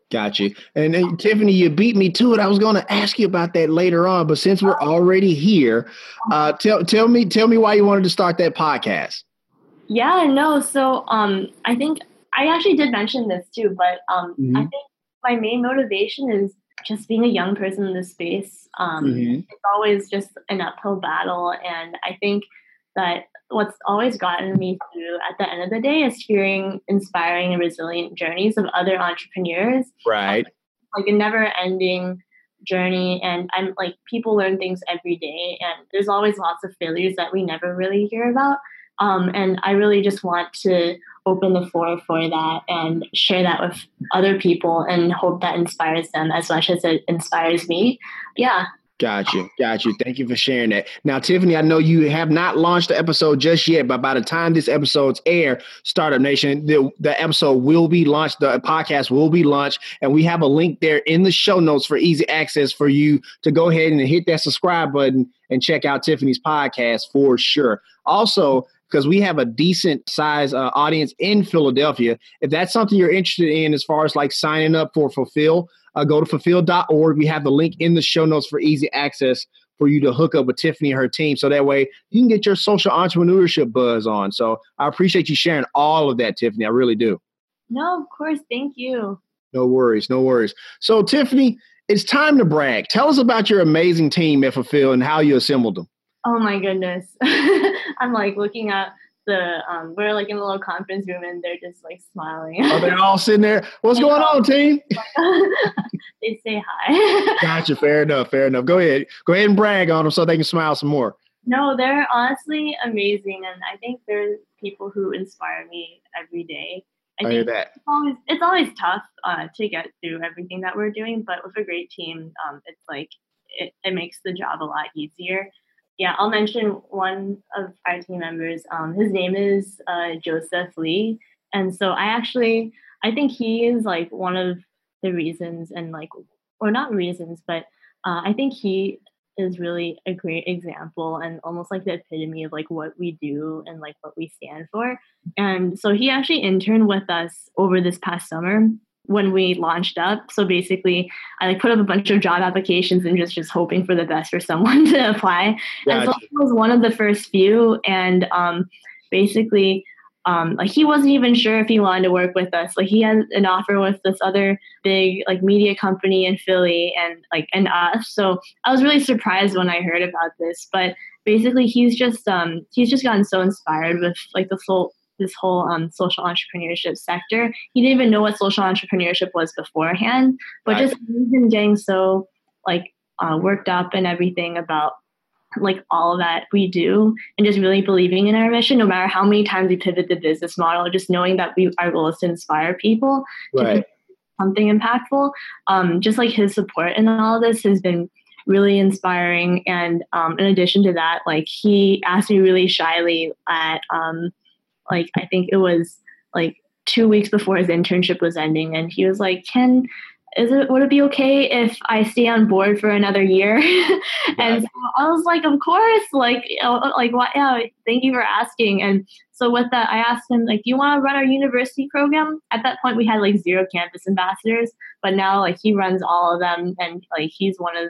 Got you. And, and Tiffany, you beat me to it. I was going to ask you about that later on, but since we're already here, uh, tell tell me tell me why you wanted to start that podcast. Yeah, no. So um, I think I actually did mention this too, but um, mm-hmm. I think my main motivation is just being a young person in this space, um, mm-hmm. it's always just an uphill battle. And I think that what's always gotten me through at the end of the day is hearing inspiring and resilient journeys of other entrepreneurs. Right. Like a never ending journey. And I'm like, people learn things every day. And there's always lots of failures that we never really hear about. Um, and I really just want to open the floor for that and share that with other people and hope that inspires them as much as it inspires me. Yeah. Got you. Got you. Thank you for sharing that. Now, Tiffany, I know you have not launched the episode just yet, but by the time this episode's air, Startup Nation, the, the episode will be launched. The podcast will be launched. And we have a link there in the show notes for easy access for you to go ahead and hit that subscribe button and check out Tiffany's podcast for sure. Also, because we have a decent size uh, audience in Philadelphia. If that's something you're interested in, as far as like signing up for FulPhil, uh, go to fulphil.org. We have the link in the show notes for easy access for you to hook up with Tiffany and her team. So that way you can get your social entrepreneurship buzz on. So I appreciate you sharing all of that, Tiffany. I really do. No, of course. Thank you. No worries. No worries. So, Tiffany, it's time to brag. Tell us about your amazing team at FulPhil and how you assembled them. Oh my goodness. [LAUGHS] I'm like looking at the um we're like in a little conference room and they're just like smiling. Are they all sitting there? What's going on, team? [LAUGHS] they say hi. [LAUGHS] Gotcha. Fair enough. Fair enough. Go ahead. Go ahead and brag on them so they can smile some more. no, they're honestly amazing and I think they're people who inspire me every day. I, I think hear that. it's always it's always tough uh, to get through everything that we're doing, but with a great team, um, it's like it, it makes the job a lot easier. Yeah, I'll mention one of our team members. Um, his name is uh, Joseph Lee, and so I actually I think he is like one of the reasons, and like or not reasons, but uh, I think he is really a great example and almost like the epitome of like what we do and like what we stand for. And so he actually interned with us over this past summer when we launched up. So basically, I like put up a bunch of job applications and just just hoping for the best for someone [LAUGHS] to apply. And so Gotcha. he was one of the first few. And um, basically, um, like he wasn't even sure if he wanted to work with us. Like he had an offer with this other big like media company in Philly and like and us. So I was really surprised when I heard about this. But basically, he's just um, he's just gotten so inspired with like the whole this whole um, social entrepreneurship sector. He didn't even know what social entrepreneurship was beforehand, but Right. just been getting so like uh, worked up and everything about like all that we do and just really believing in our mission no matter how many times we pivot the business model just knowing that we our goal is to inspire people to Right. something impactful um, just like his support in all of this has been really inspiring and um, in addition to that like he asked me really shyly at um, like i think it was like two weeks before his internship was ending and he was like ken is it would it be okay if I stay on board for another year? [LAUGHS] and so I was like, of course, like, like, what? Yeah, thank you for asking. And so with that, I asked him, like, do you want to run our university program? At that point, we had like zero campus ambassadors, but now like he runs all of them, and like he's one of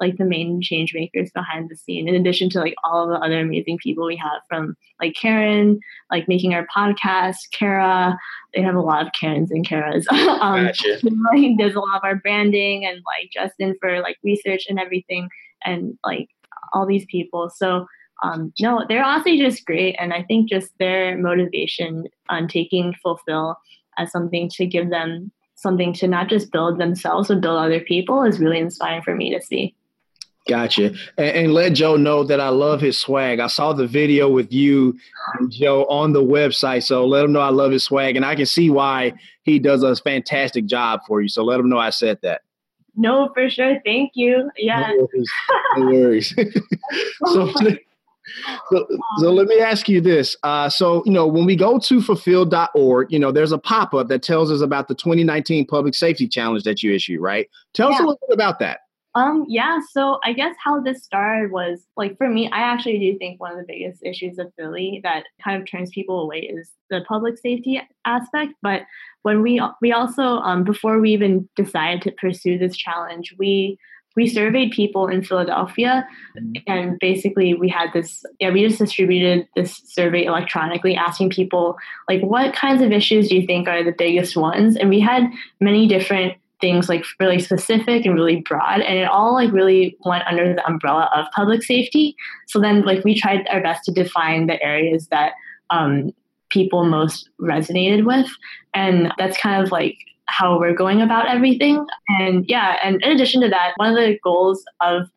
like the main change makers behind the scene. In addition to like all of the other amazing people we have from like Karen, like making our podcast, Kara. They have a lot of Karens and Karas. [LAUGHS] um, Gotcha. [LAUGHS] he does a lot of our branding and like Justin for like research and everything and like all these people. So um, no, they're honestly just great. And I think just their motivation on taking FulPhil as something to give them something to not just build themselves but build other people is really inspiring for me to see. Gotcha. And, and let Joe know that I love his swag. I saw the video with you and Joe on the website. So let him know I love his swag. And I can see why he does a fantastic job for you. So let him know I said that. No, for sure. Thank you. Yeah. [LAUGHS] No worries. No worries. [LAUGHS] so, [LAUGHS] so, so let me ask you this. Uh, so, you know, when we go to fulphil.org, you know, there's a pop up that tells us about the 2019 Public Safety Challenge that you issued, right? Tell us a little bit about that. Um, yeah, so I guess how this started was like for me, I actually do think one of the biggest issues of Philly that kind of turns people away is the public safety aspect. But when we we also um, before we even decided to pursue this challenge, we we surveyed people in Philadelphia and basically we had this yeah we just distributed this survey electronically asking people like what kinds of issues do you think are the biggest ones and we had many different things like really specific and really broad and it all like really went under the umbrella of public safety. So then like we tried our best to define the areas that um, people most resonated with and that's kind of like how we're going about everything. And yeah and in addition to that one of the goals of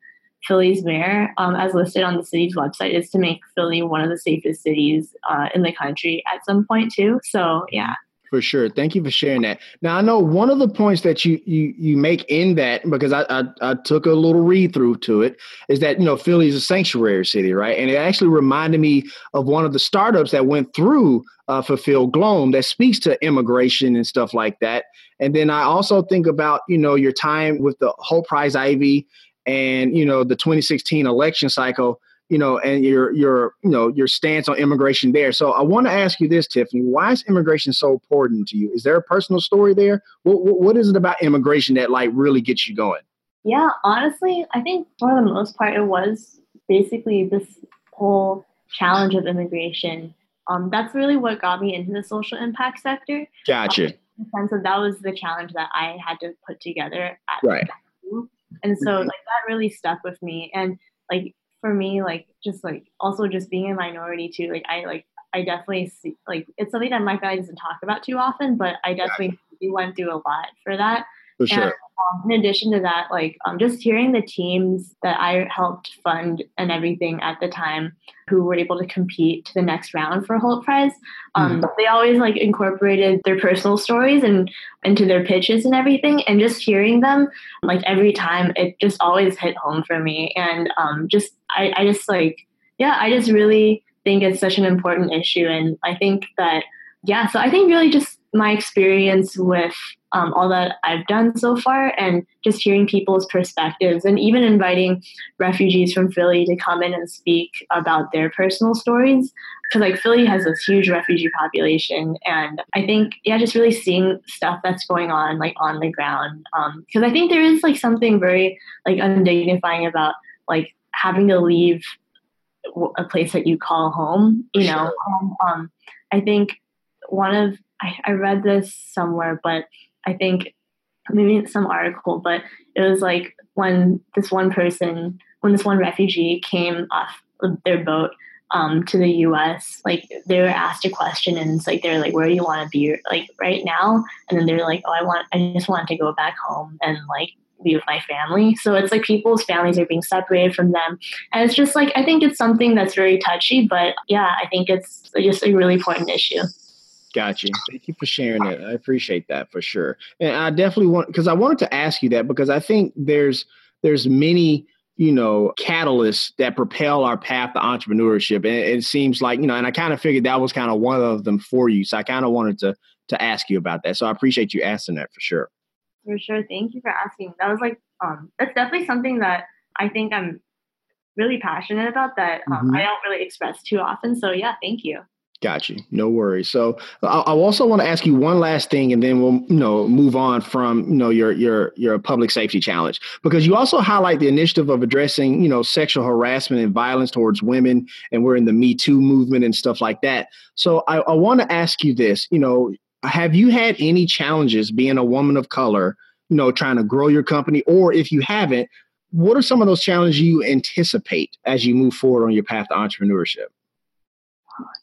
Philly's mayor, um, as listed on the city's website, is to make Philly one of the safest cities uh, in the country at some point too. So yeah, For sure. Thank you for sharing that. Now I know one of the points that you you you make in that because I I, I took a little read through to it is that you know Philly is a sanctuary city, right? And it actually reminded me of one of the startups that went through uh, FulPhil Gloam that speaks to immigration and stuff like that. And then I also think about you know your time with the Hult Prize Ivy and you know the 2016 election cycle you know, and your your you know your stance on immigration there. So I want to ask you this, Tiffany: Why is immigration so important to you? Is there a personal story there? What what, what is it about immigration that like really gets you going? yeah. Honestly, I think for the most part, it was basically this whole challenge of immigration. Um, that's really what got me into the social impact sector. Gotcha. In the sense that that was the challenge that I had to put together at Right. And so Mhm. like that really stuck with me. And like for me, like just like also just being a minority too, like I like I definitely see like it's something that my family doesn't talk about too often, but I definitely went through a lot for that. For sure. And, um, in addition to that, like um, just hearing the teams that I helped fund and everything at the time who were able to compete to the next round for Hult Prize, um, Mhm. they always like incorporated their personal stories and into their pitches and everything. And just hearing them, like every time, it just always hit home for me. And um, just I, I just like yeah, I just really think it's such an important issue, and I think that yeah. So I think really just my experience with um, all that I've done so far and just hearing people's perspectives and even inviting refugees from Philly to come in and speak about their personal stories. Because like Philly has this huge refugee population, and I think yeah, just really seeing stuff that's going on like on the ground. Because I think there is like something very like undignifying about like having to leave a place that you call home. You know, um, um, I think one of I, I read this somewhere, but I think maybe it's some article, but it was like when this one person, when this one refugee came off of their boat um, to the U.S., like they were asked a question, and it's like they're like, "Where do you want to be, like right now?" And then they're like, "Oh, I want, I just want to go back home and like be with my family." So it's like people's families are being separated from them, and it's just like I think it's something that's very touchy, but yeah, I think it's just a really important issue. Got you. Thank you for sharing that. I appreciate that for sure. And I definitely want because I wanted to ask you that because I think there's there's many you know catalysts that propel our path to entrepreneurship, and it seems like you know, and I kind of figured that was kind of one of them for you. So I kind of wanted to to ask you about that. So I appreciate you asking that for sure. For sure. Thank you for asking. That was like um that's definitely something that I think I'm really passionate about that um, Mhm. I don't really express too often. So yeah, thank you. Got you. No worries. So I, also want to ask you one last thing, and then we'll you know move on from you know your your your public safety challenge because you also highlight the initiative of addressing you know sexual harassment and violence towards women, and we're in the Me Too movement and stuff like that. So I, I want to ask you this. You know, have you had any challenges being a woman of color? You know, trying to grow your company, or if you haven't, what are some of those challenges you anticipate as you move forward on your path to entrepreneurship?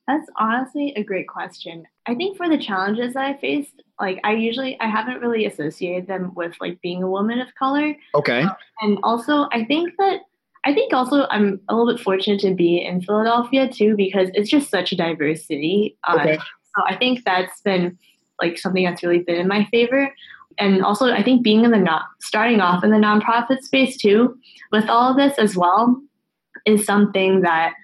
That's honestly a great question. I think for the challenges that I faced, like I usually I haven't really associated them with like being a woman of color. Okay. And also I think that I think also I'm a little bit fortunate to be in Philadelphia too because it's just such a diverse city. Uh, Okay. So I think that's been like something that's really been in my favor. And also I think being in the not starting off in the nonprofit space too, with all of this as well, is something that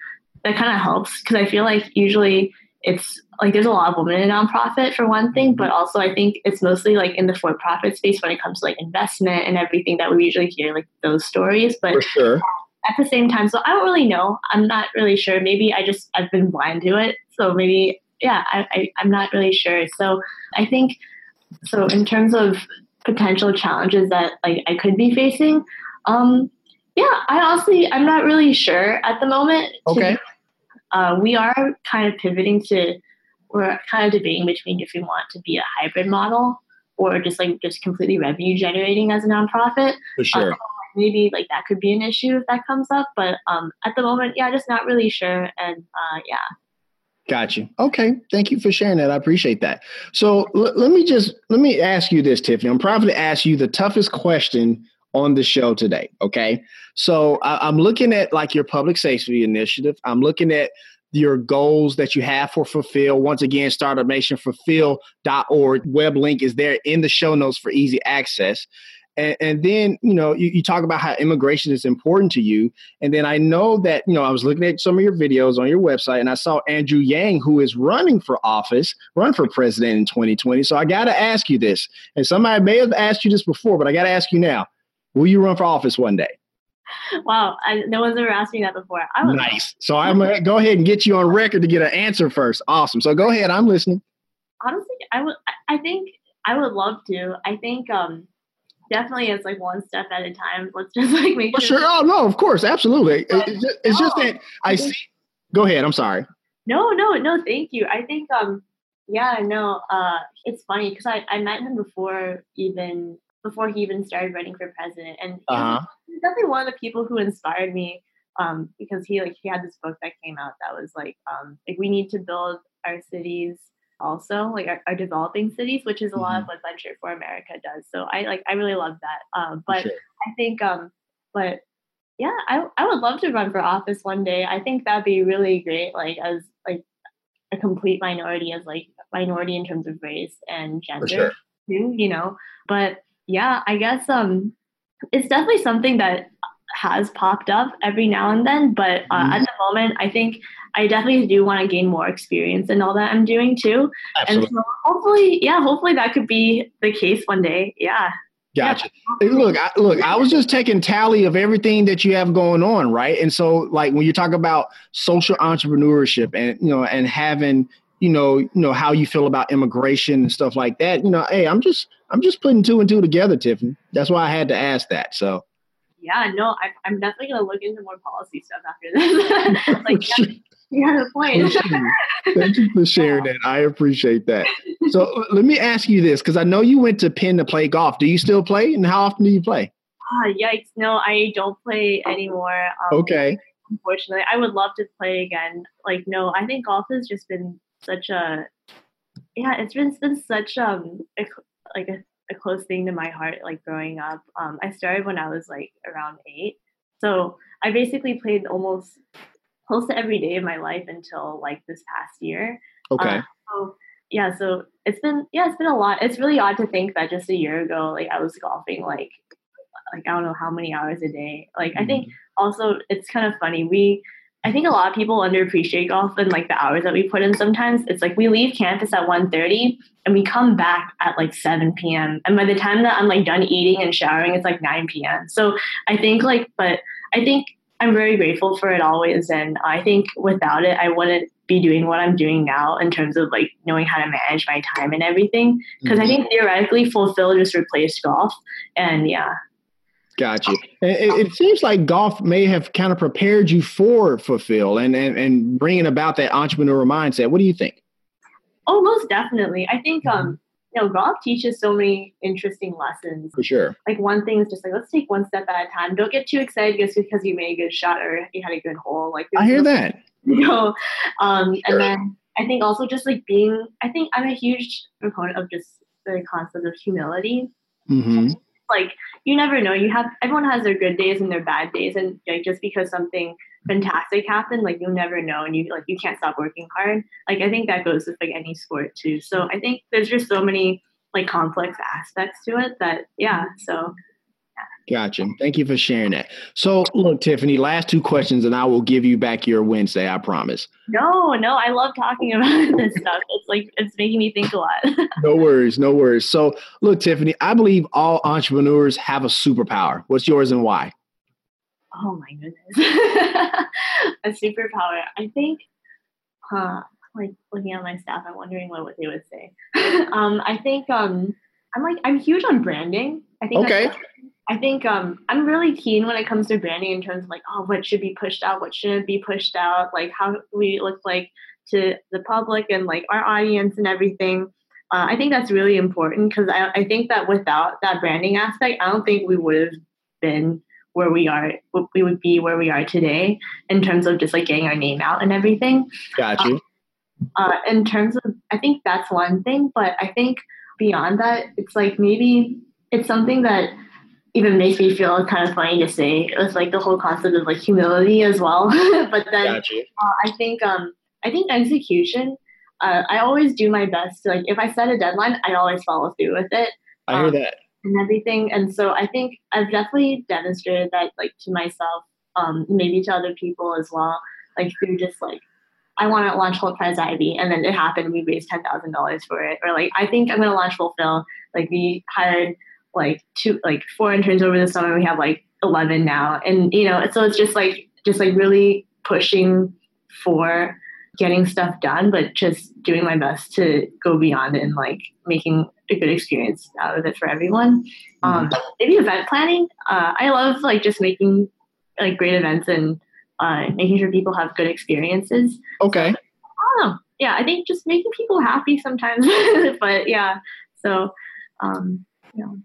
that kind of helps because I feel like usually it's like there's a lot of women in nonprofit for one thing, but also I think it's mostly like in the for profit space when it comes to like investment and everything that we usually hear like those stories. But For sure. at the same time, so I don't really know. I'm not really sure. Maybe I just I've been blind to it. So maybe yeah, I, I I'm not really sure. So I think so in terms of potential challenges that like I could be facing, um, yeah, I honestly I'm not really sure at the moment. to Okay. Uh, we are kind of pivoting to we're kind of debating between if we want to be a hybrid model or just like just completely revenue generating as a nonprofit For sure. maybe like that could be an issue if that comes up but um at the moment yeah just not really sure and uh yeah Got you. Okay. Thank you for sharing that. I appreciate that. So l- let me just let me ask you this, Tiffany. I'm probably to ask you the toughest question on the show today. Okay. So I, I'm looking at like your public safety initiative. I'm looking at your goals that you have for FulPhil. Once again, Startup Nation fulphil.org. Web link is there in the show notes for easy access. And, and then, you know, you, you talk about how immigration is important to you. And then I know that, you know, I was looking at some of your videos on your website and I saw Andrew Yang, who is running for office, run for president in 2020. So I got to ask you this. And somebody may have asked you this before, but I got to ask you now will you run for office one day? wow I, no one's ever asked me that before Nice. So I'm to go ahead and get you on record to get an answer first. Awesome. So go ahead. I'm listening. honestly i would I- think i would love to i think um definitely it's like one step at a time let's just like make For sure. Oh, no, of course. Absolutely. It- It's just, it's just that I see. Go ahead. I'm sorry. No, no, no, thank you. I think um yeah, no, uh it's funny because I, I met him before even before he even started running for president and Uh-huh. he's definitely one of the people who inspired me um, because he like he had this book that came out that was like um, like we need to build our cities also like our, our developing cities which is a lot of Mm-hmm. what venture for america does so i like i really love that um, but Sure. i think um but yeah I, I would love to run for office one day i think that'd be really great like as like a complete minority as like minority in terms of race and gender sure. too you know but yeah i guess um it's definitely something that has popped up every now and then but uh, Mhm. at the moment i think i definitely do want to gain more experience in all that i'm doing too Absolutely. and so hopefully yeah hopefully that could be the case one day yeah Gotcha. Hey, look, I, look, I was just taking tally of everything that you have going on, right? And so, like, when you talk about social entrepreneurship and you know, and having, you know, you know how you feel about immigration and stuff like that, you know, hey, I'm just, I'm just putting two and two together, Tiffany. That's why I had to ask that. So, yeah no I, i'm definitely going to look into more policy stuff after this [LAUGHS] like yeah, you have a point Thank you for sharing that. I appreciate that. So, uh, let me ask you this because I know you went to Penn to play golf. Do you still play, and how often do you play? Ah, yikes no i don't play anymore um, Okay. unfortunately. I would love to play again. Like, no, I think golf has just been such a yeah, it's been it's been such um a, like a, a close thing to my heart. Like growing up, um, I started when I was like around eight, so I basically played almost close to every day of my life until like this past year. Okay. Uh, so yeah, so it's been yeah, it's been a lot. It's really odd to think that just a year ago, like I was golfing like like I don't know how many hours a day. Like I think also it's kind of funny. We I think a lot of people underappreciate golf and like the hours that we put in sometimes. It's like we leave campus at 1.30 and we come back at like 7 p.m. And by the time that I'm like done eating and showering, it's like 9 p.m. So I think like but I think I'm very grateful for it always. And I think without it, I wouldn't be doing what I'm doing now in terms of like knowing how to manage my time and everything. Because I mm-hmm. think theoretically, FulPhil just replaced golf. And yeah, Got you. It, it seems like golf may have kind of prepared you for FulPhil and, and and bringing about that entrepreneurial mindset. What do you think? oh, most definitely. I think um, you know, golf teaches so many interesting lessons. For sure. Like one thing is just like let's take one step at a time. Don't get too excited just because you made a good shot or you had a good hole. Like I hear there's that. [LAUGHS] you know, um, and then I think also just like being. I think I'm a huge proponent of just the concept of humility. hmm like you never know. You have everyone has their good days and their bad days and like just because something fantastic happened like you'll never know and you like you can't stop working hard. Like i think that goes with like any sport too. So i think there's just so many like complex aspects to it that yeah so Gotcha. Thank you for sharing that. So, look, Tiffany, last two questions, and I will give you back your Wednesday. I promise. no no i love talking about [LAUGHS] this stuff it's like it's making me think a lot [LAUGHS] No worries. No worries. So, look, Tiffany, I believe all entrepreneurs have a superpower. What's yours and why? oh my goodness [LAUGHS] a superpower i think huh like looking at my staff i'm wondering what, they would say um i think um i'm like i'm huge on branding i think Okay. I think um, I'm really keen when it comes to branding in terms of like, oh, what should be pushed out, what shouldn't be pushed out, like how we look like to the public and like our audience and everything. Uh, I think that's really important because I, I think that without that branding aspect, I don't think we would have been where we are. We would be where we are today in terms of just like getting our name out and everything Got you. uh, in terms of i think that's one thing but i think beyond that it's like maybe it's something that even makes me feel kind of funny to say It was like the whole concept of like humility as well [LAUGHS] but then uh, i think um i think execution uh, i always do my best to like if i set a deadline i always follow through with it I hear Um, that. and everything. And so I think I've definitely demonstrated that like to myself, um, maybe to other people as well, like through just like I want to launch Hult Prize Ivy and then it happened, we raised ten thousand dollars for it. Or like I think I'm gonna launch FulPhil. Like we hired like two like four interns over the summer, we have like eleven now. And you know, so it's just like just like really pushing for getting stuff done, but just doing my best to go beyond and like making a good experience out of it for everyone. Um, maybe event planning. Uh, I love like just making like great events and uh, making sure people have good experiences. Okay. I don't know. Yeah, I think just making people happy sometimes. [LAUGHS] but yeah, so um, you know,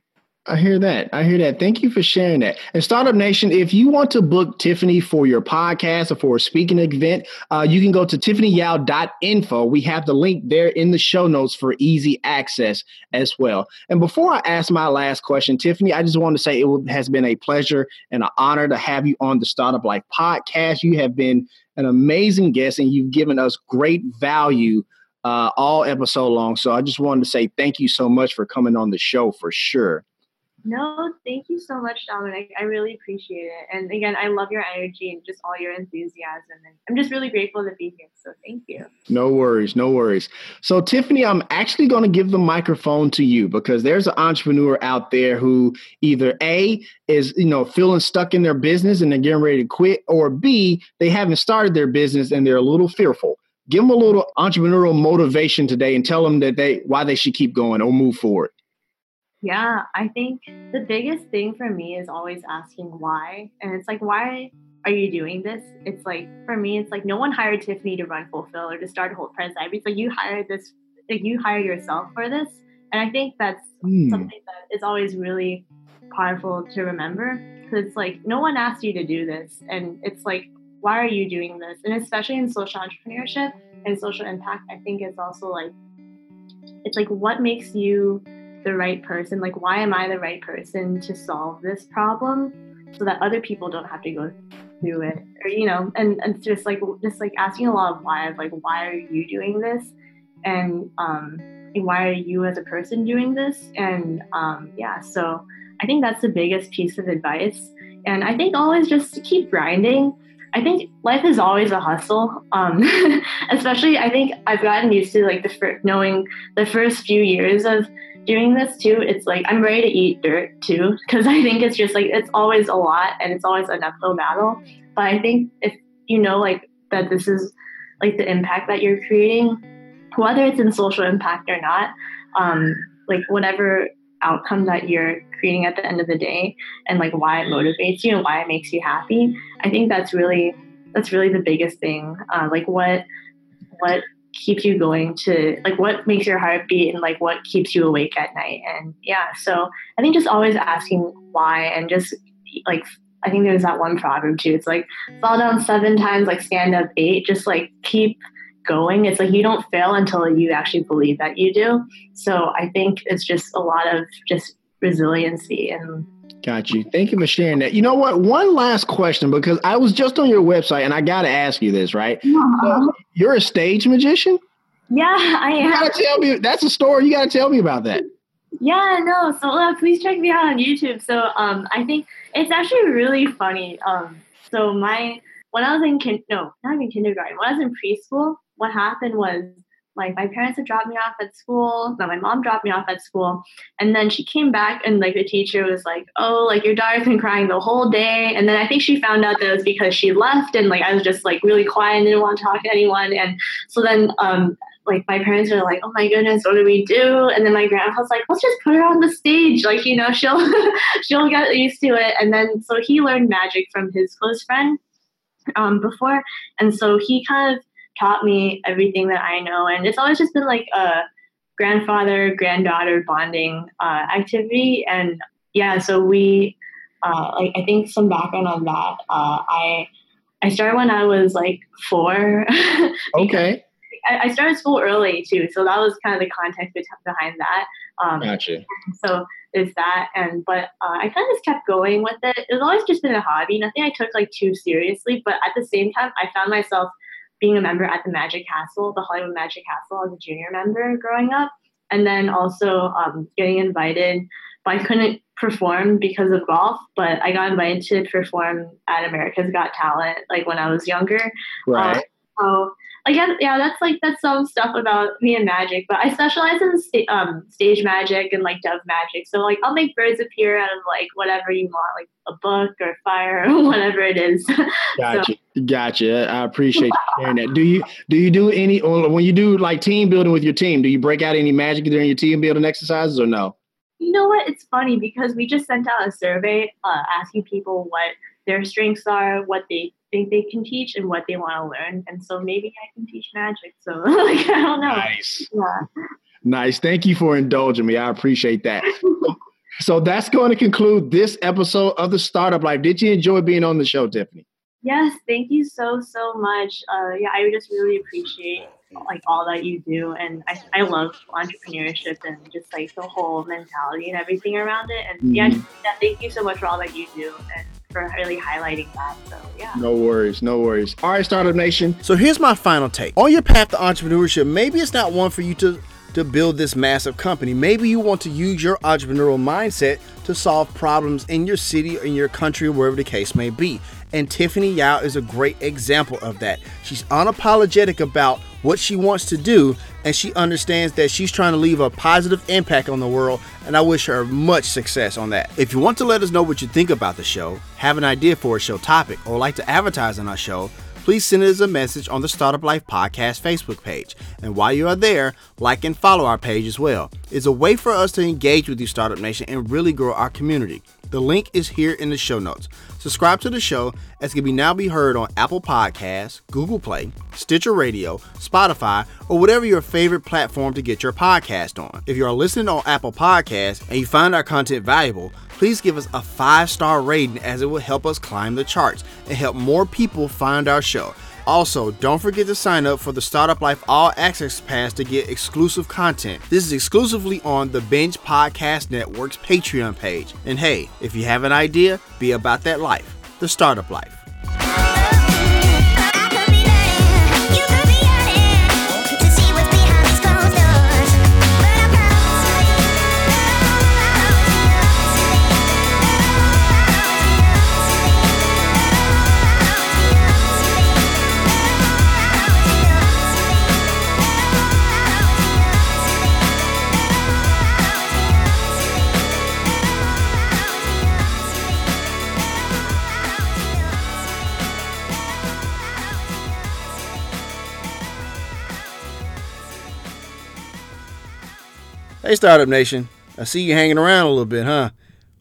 I hear that. I hear that. Thank you for sharing that. And Startup Nation, if you want to book Tiffany for your podcast or for a speaking event, uh, you can go to tiffanyyau.info. We have the link there in the show notes for easy access as well. And before I ask my last question, Tiffany, I just want to say it has been a pleasure and an honor to have you on the Startup Life podcast. You have been an amazing guest and you've given us great value uh, all episode long. So I just wanted to say thank you so much for coming on the show for sure. No, thank you so much, Dominic. I really appreciate it. And again, I love your energy and just all your enthusiasm. And I'm just really grateful to be here. So thank you. No worries, no worries. So, Tiffany, I'm actually going to give the microphone to you because there's an entrepreneur out there who either A is, you know, feeling stuck in their business and they're getting ready to quit, or B, they haven't started their business and they're a little fearful. Give them a little entrepreneurial motivation today and tell them that they why they should keep going or move forward. Yeah, I think the biggest thing for me is always asking why. And it's like, why are you doing this? It's like, for me, it's like no one hired Tiffany to run FulPhil or to start Hult Prize I mean, It's like you hired this, like you hire yourself for this. And I think that's mm. something that is always really powerful to remember because it's like no one asked you to do this. And it's like, why are you doing this? And especially in social entrepreneurship and social impact, I think it's also like, it's like what makes you the right person? Like, why am I the right person to solve this problem so that other people don't have to go through it? Or, you know, and, and just like, just like asking a lot of why of like, why are you doing this? And, um, and why are you as a person doing this? And, um, yeah, so I think that's the biggest piece of advice. And I think always just keep grinding. I think life is always a hustle. Um, [LAUGHS] especially, I think I've gotten used to like the fir- knowing the first few years of doing this too, it's like I'm ready to eat dirt too, because [LAUGHS] I think it's just like it's always a lot and it's always an uphill battle. But I think if you know like that this is like the impact that you're creating, whether it's in social impact or not, um, like whatever outcome that you're creating at the end of the day and like why it motivates you and why it makes you happy, I think that's really that's really the biggest thing. Uh, like what what keeps you going to like what makes your heart beat and like what keeps you awake at night. And yeah so i think just always asking why and just like i think there's that one proverb too. It's like fall down seven times like stand up eight. Just like keep going. It's like you don't fail until you actually believe that you do. So i think it's just a lot of just resiliency and Got you. Thank you for sharing that. You know what? One last question because I was just on your website and I got to ask you this, right? So you're a stage magician? Yeah, I am. You got to tell me. That's a story. You got to tell me about that. Yeah, no. So uh, please check me out on YouTube. So um, I think it's actually really funny. Um, so my when I was in kin no, not even kindergarten. When I was in preschool, what happened was like my parents had dropped me off at school. No, my mom dropped me off at school. And then she came back and like the teacher was like, Oh, like your daughter's been crying the whole day. And then I think she found out that it was because she left and like I was just like really quiet and didn't want to talk to anyone. And so then um like my parents were like, Oh my goodness, what do we do? And then my grandpa's like, Let's just put her on the stage. Like, you know, [LAUGHS] she'll she'll get used to it. And then so he learned magic from his close friend um before. And so he kind of taught me everything that I know. And it's always just been like a grandfather granddaughter bonding uh, activity. And yeah, so we, uh, like, I think some background on that. Uh, I, I started when I was like four. [LAUGHS] okay. I, started school early too, so that was kind of the context behind that. Um, gotcha. So there's that, and but uh, I kind of just kept going with it. It's always just been a hobby, nothing I took like too seriously. But at the same time, I found myself being a member at the Magic Castle, the Hollywood Magic Castle, as a junior member growing up, and then also um, getting invited. But I couldn't perform because of golf, but I got invited to perform at America's Got Talent, like when I was younger. Right. Um, so again, yeah, that's like that's some stuff about me and magic. But I specialize in sta- um, stage magic and like dove magic. So like I'll make birds appear out of like whatever you want, like a book or fire or [LAUGHS] whatever it is. [LAUGHS] Gotcha, so. gotcha. I appreciate you sharing that. [LAUGHS] Do you do you do any when you do like team building with your team? Do you break out any magic during your team building exercises or no? You know what? It's funny because we just sent out a survey uh, asking people what their strengths are, what they think they can teach and what they want to learn. And so maybe I can teach magic. So [LAUGHS] like I don't know. Nice. Yeah. Nice. Thank you for indulging me. I appreciate that. So that's going to conclude this episode of the Startup Life. Did you enjoy being on the show, Tiffany? Yes, thank you so so much. Uh, yeah, I just really appreciate like all that you do, and I, I love entrepreneurship and just like the whole mentality and everything around it. And mm-hmm. yeah, yeah, thank you so much for all that you do and for really highlighting that. So yeah. No worries, no worries. All right, Startup Nation. So here's my final take on your path to entrepreneurship. Maybe it's not one for you to to build this massive company. Maybe you want to use your entrepreneurial mindset to solve problems in your city or in your country, wherever the case may be. And Tiffany Yau is a great example of that. She's unapologetic about what she wants to do, and she understands that she's trying to leave a positive impact on the world. And I wish her much success on that. If you want to let us know what you think about the show, have an idea for a show topic, or like to advertise on our show, please send us a message on the Startup Life Podcast Facebook page. And while you are there, like and follow our page as well. It's a way for us to engage with you, Startup Nation, and really grow our community. The link is here in the show notes. Subscribe to the show as can be now be heard on Apple Podcasts, Google Play, Stitcher Radio, Spotify, or whatever your favorite platform to get your podcast on. If you are listening on Apple Podcasts and you find our content valuable, please give us a five star rating as it will help us climb the charts and help more people find our show. Also, don't forget to sign up for the Startup Life All Access Pass to get exclusive content. This is exclusively on the Binge Podcast Network's Patreon page. And hey, if you have an idea, be about that life, the startup life. Hey, Startup Nation. I see you hanging around a little bit, huh?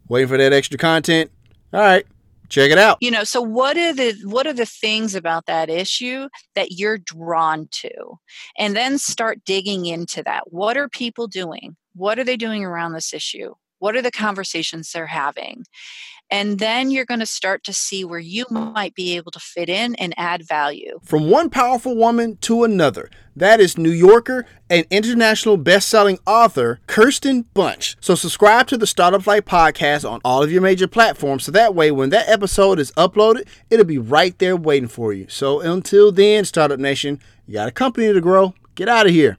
Waiting for that extra content? All right, check it out. You know, so what are the what are the things about that issue that you're drawn to? And then start digging into that. What are people doing? What are they doing around this issue? What are the conversations they're having? And then you're going to start to see where you might be able to fit in and add value. From one powerful woman to another. That is New Yorker and international best-selling author Kirsten Bunch. So subscribe to the Startup Life podcast on all of your major platforms so that way when that episode is uploaded, it'll be right there waiting for you. So until then, Startup Nation, you got a company to grow. Get out of here.